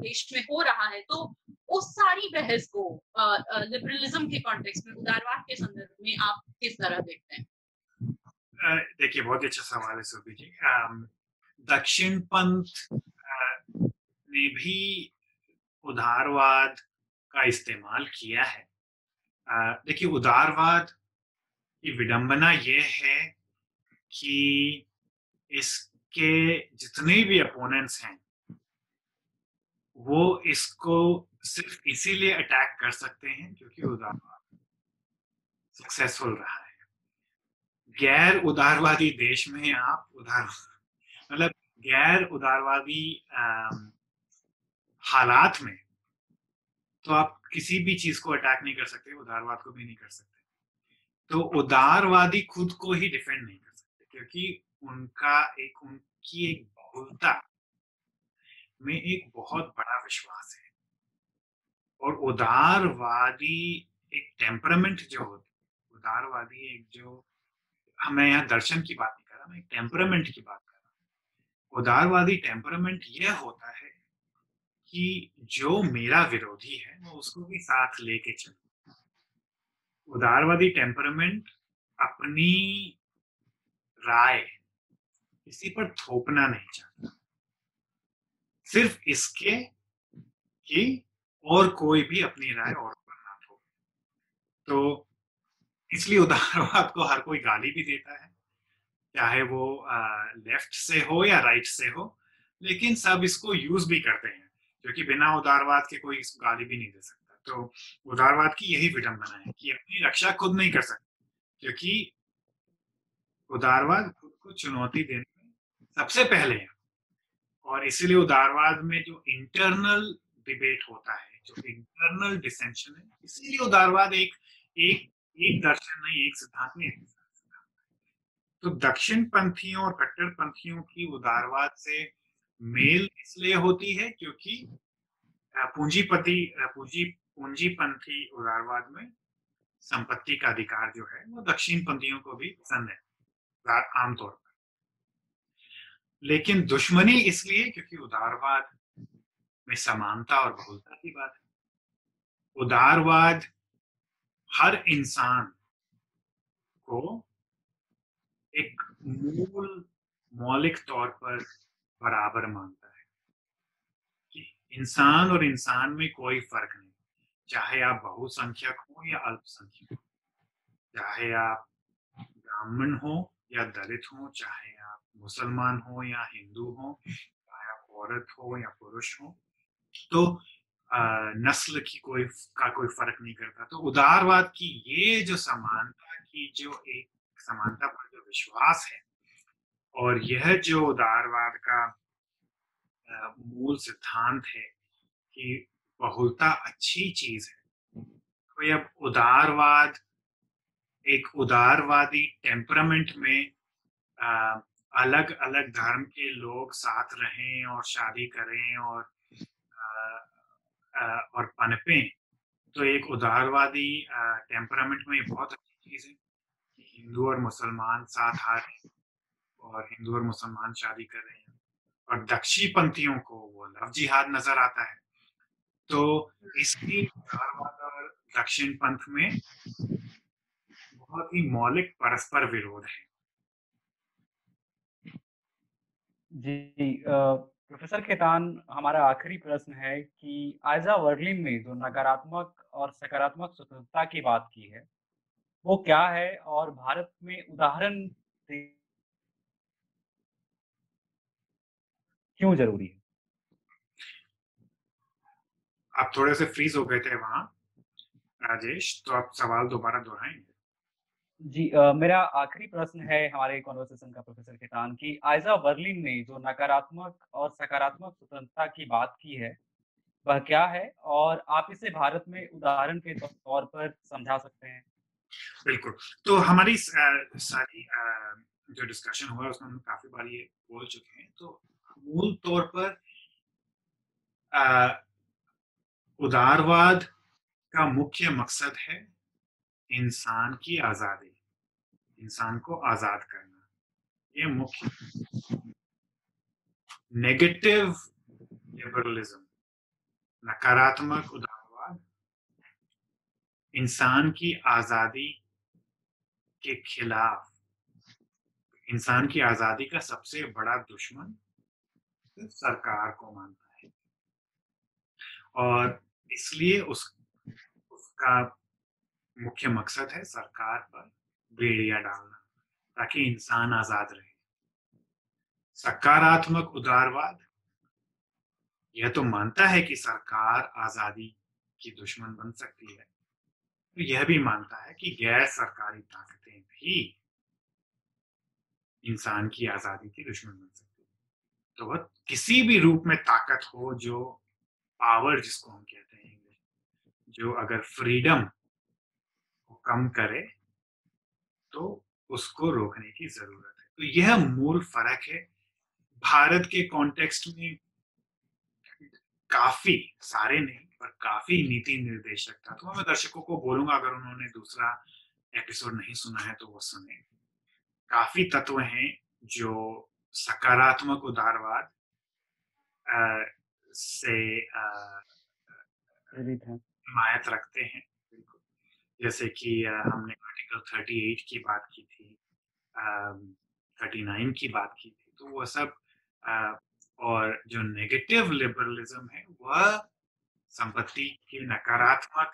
देश में हो रहा है। तो उस सारी बहस को लिबरलिज्म के कॉन्टेक्स्ट में, उदारवाद के संदर्भ में आप किस तरह देखते हैं? देखिए, बहुत ही अच्छा सवाल है सुबी जी। दक्षिण पंथ ने भी उदारवाद का इस्तेमाल किया है। देखिए, उदारवाद की विडंबना यह है कि इसके जितने भी अपोनेंट्स हैं, वो इसको सिर्फ़ इसीलिए अटैक कर सकते हैं क्योंकि उदारवाद सक्सेसफुल रहा है। गैर उदारवादी देश में आप उदार मतलब गैर उदारवादी हालात में तो आप किसी भी चीज़ को अटैक नहीं कर सकते, उदारवाद को भी नहीं कर सकते। तो उदारवादी खुद को ही डिफेंड नहीं कर सकते, क्योंकि उनका एक, उनकी एक बहुलता में एक बहुत बड़ा विश्वास है। और उदारवादी एक टेम्परामेंट जो होती उदारवादी एक जो मैं यहाँ दर्शन की बात नहीं कर रहा मैं टेम्परामेंट की बात हूँ उदारवादी टेम्परामेंट यह होता है कि जो मेरा विरोधी है मैं उसको भी साथ लेके चलू। उदारवादी टेम्परामेंट अपनी राय किसी पर थोपना नहीं चाहता। सिर्फ़ इसके कि और कोई भी अपनी राय और पर ना थोप। तो इसलिए उदारवाद को हर कोई गाली भी देता है। चाहे वो लेफ़्ट से हो या राइट से हो, लेकिन सब इसको यूज़ भी करते हैं, क्योंकि बिना उदारवाद के कोई इसको गाली भी नहीं दे सकता। तो उदारवाद की यही विडंबना है कि अपनी रक्षा खुद नहीं कर सकते, क्योंकि उदारवाद खुद को चुनौती देने में सबसे पहले है। और इसीलिए उदारवाद में जो इंटरनल डिबेट होता है, जो इंटरनल डिसेंशन है, इसीलिए उदारवाद एक एक एक दर्शन नहीं, एक सिद्धांत नहीं है। तो दक्षिण पंथियों और कट्टर पंथियों की उदारवाद से मेल इसलिए होती है क्योंकि पूंजीपति पूंजी पूंजीपंथी उदारवाद में संपत्ति का अधिकार जो है वो दक्षिण पंथियों को भी पसंद है आमतौर पर। लेकिन दुश्मनी इसलिए क्योंकि उदारवाद में समानता और बहुलता की बात है। उदारवाद हर इंसान को एक मूल मौलिक तौर पर बराबर मानता है इंसान और इंसान में कोई फ़र्क नहीं। चाहे आप बहुसंख्यक हो या अल्पसंख्यक हो, चाहे आप ब्राह्मण हो या दलित हो, चाहे आप मुसलमान हो या हिंदू हो, चाहे आप औरत हो या पुरुष हो तो नस्ल की कोई, का कोई फ़र्क नहीं करता। तो उदारवाद की ये जो समानता की जो एक समानता पर जो विश्वास है और यह जो उदारवाद का मूल सिद्धांत है कि बहुलता अच्छी चीज़ है। तो अब उदारवाद एक उदारवादी टेम्परामेंट में आ, अलग अलग धर्म के लोग साथ रहें और शादी करें और और पनपे तो एक उदारवादी टेम्परामेंट में बहुत अच्छी चीज़ है। हिंदू और मुसलमान साथ आ रहे हैं और हिंदू और मुसलमान शादी कर रहे हैं और दक्षी पंथियों को वो लव जिहाद नज़र आता है। तो इसकी दक्षिण पंथ में बहुत ही मौलिक परस्पर विरोध है। जी प्रोफेसर खेतान हमारा आखिरी प्रश्न है कि आयजा वर्लिन ने जो नकारात्मक और सकारात्मक स्वतंत्रता की बात की है वो क्या है? और भारत में उदाहरण क्यों ज़रूरी है? आप थोड़े से फ्रीज हो गए थे वहाँ राजेश तो आप सवाल दोबारा दोहराएँगे? जी uh, मेरा आखिरी प्रश्न है हमारे कॉन्वर्सेशन का प्रोफेसर खेतान की। आयजा वर्लिन ने जो नकारात्मक और सकारात्मक स्वतंत्रता की बात की है वह क्या है? और आप इसे भारत में उदाहरण के तौर पर समझा सकते हैं। बिल्कुल। तो हमारी सारी जो डिस्कशन हुआ, उसमें हम काफ़ी बार ये बोल चुके हैं। तो मूल तौर पर उदारवाद का मुख्य मकसद है इंसान की आज़ादी, इंसान को आज़ाद करना। ये मुख्य नेगेटिव लिबरलिज्म नकारात्मक उदारवाद इंसान की आज़ादी के खिलाफ। इंसान की आज़ादी का सबसे बड़ा दुश्मन सरकार को मानता है। और इसलिए उस, उसका मुख्य मकसद है सरकार पर बेड़िया डालना, ताकि इंसान आज़ाद रहे। सकारात्मक उदारवाद, यह तो मानता है कि सरकार आज़ादी की दुश्मन बन सकती है। तो यह भी मानता है कि गैर सरकारी ताकतें भी इंसान की आज़ादी की दुश्मन बन सकती है। तो वह किसी भी रूप में ताकत हो, जो पावर जिसको हम कहते हैं जो अगर फ्रीडम को कम करे तो उसको रोकने की ज़रूरत है। तो यह मूल फ़र्क है। भारत के कॉन्टेक्स्ट में काफ़ी सारे नहीं पर काफ़ी नीति निर्देशक था। तो मैं दर्शकों को बोलूँगा अगर उन्होंने दूसरा एपिसोड नहीं सुना है तो वो सुने। काफ़ी तत्व हैं जो सकारात्मक उदारवाद से हिमायत रखते हैं। जैसे कि हमने आर्टिकल 38 की बात की थी थर्टी नाइन की बात की थी तो वो सब और जो नेगेटिव लिबरलिज्म है वह संपत्ति की नकारात्मक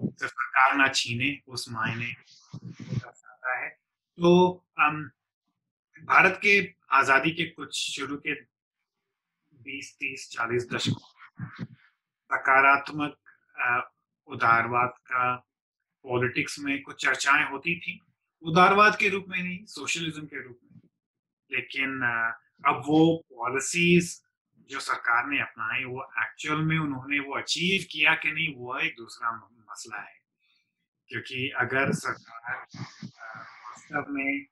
सरकार ना छीने, उस मायने दर्शाता है। तो भारत के आज़ादी के कुछ शुरू के 20 30 40 दशकों सकारात्मक उदारवाद का पॉलिटिक्स में कुछ चर्चाएँ होती थी। उदारवाद के रूप में नहीं, सोशलिज्म के रूप में। लेकिन अब वो पॉलिसीज़ जो सरकार ने अपनाई वो एक्चुअल में उन्होंने वो अचीव किया कि नहीं वो एक दूसरा मसला है। क्योंकि अगर सरकार वास्तव में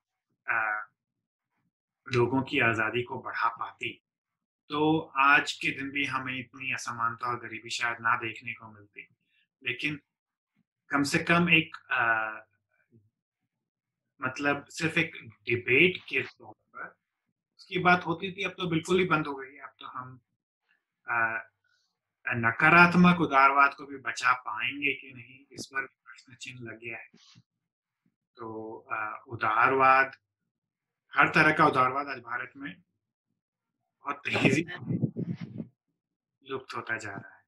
लोगों की आज़ादी को बढ़ा पाती तो आज के दिन भी हमें इतनी असमानता और गरीबी शायद ना देखने को मिलती। लेकिन कम से कम एक आ, मतलब सिर्फ़ एक डिबेट के तौर पर उसकी बात होती थी अब तो बिल्कुल ही बंद हो गई है। तो हम नकारात्मक उदारवाद को भी बचा पाएँगे कि नहीं, इस पर प्रश्न चिन्ह लग गया है। तो उदारवाद, हर तरह का उदारवाद आज भारत में बहुत तेज़ी लुप्त होता जा रहा है।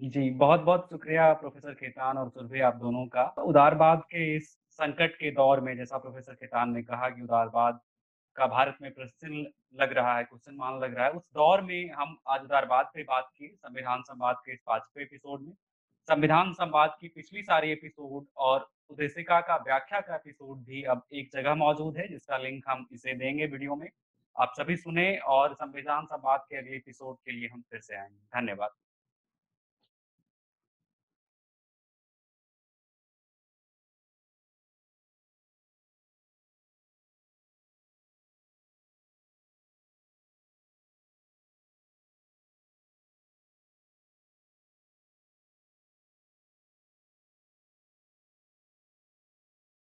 जी बहुत बहुत शुक्रिया प्रोफेसर खेतान और सुरभि आप दोनों का। उदारवाद के इस संकट के दौर में, जैसा प्रोफेसर खेतान ने कहा कि उदारवाद का भारत में प्रश्न लग रहा है, क्वेश्चन मान लग रहा है। उस दौर में हम आज उदारवाद पे बात की संविधान संवाद के इस पाँचवें एपिसोड में। संविधान संवाद की पिछली सारी एपिसोड और उद्देशिका का, व्याख्या का एपिसोड भी अब एक जगह मौजूद है, जिसका लिंक हम इसे देंगे वीडियो में। आप सभी सुने और संविधान संवाद के अगले एपिसोड के लिए हम फिर से आएँगे। धन्यवाद।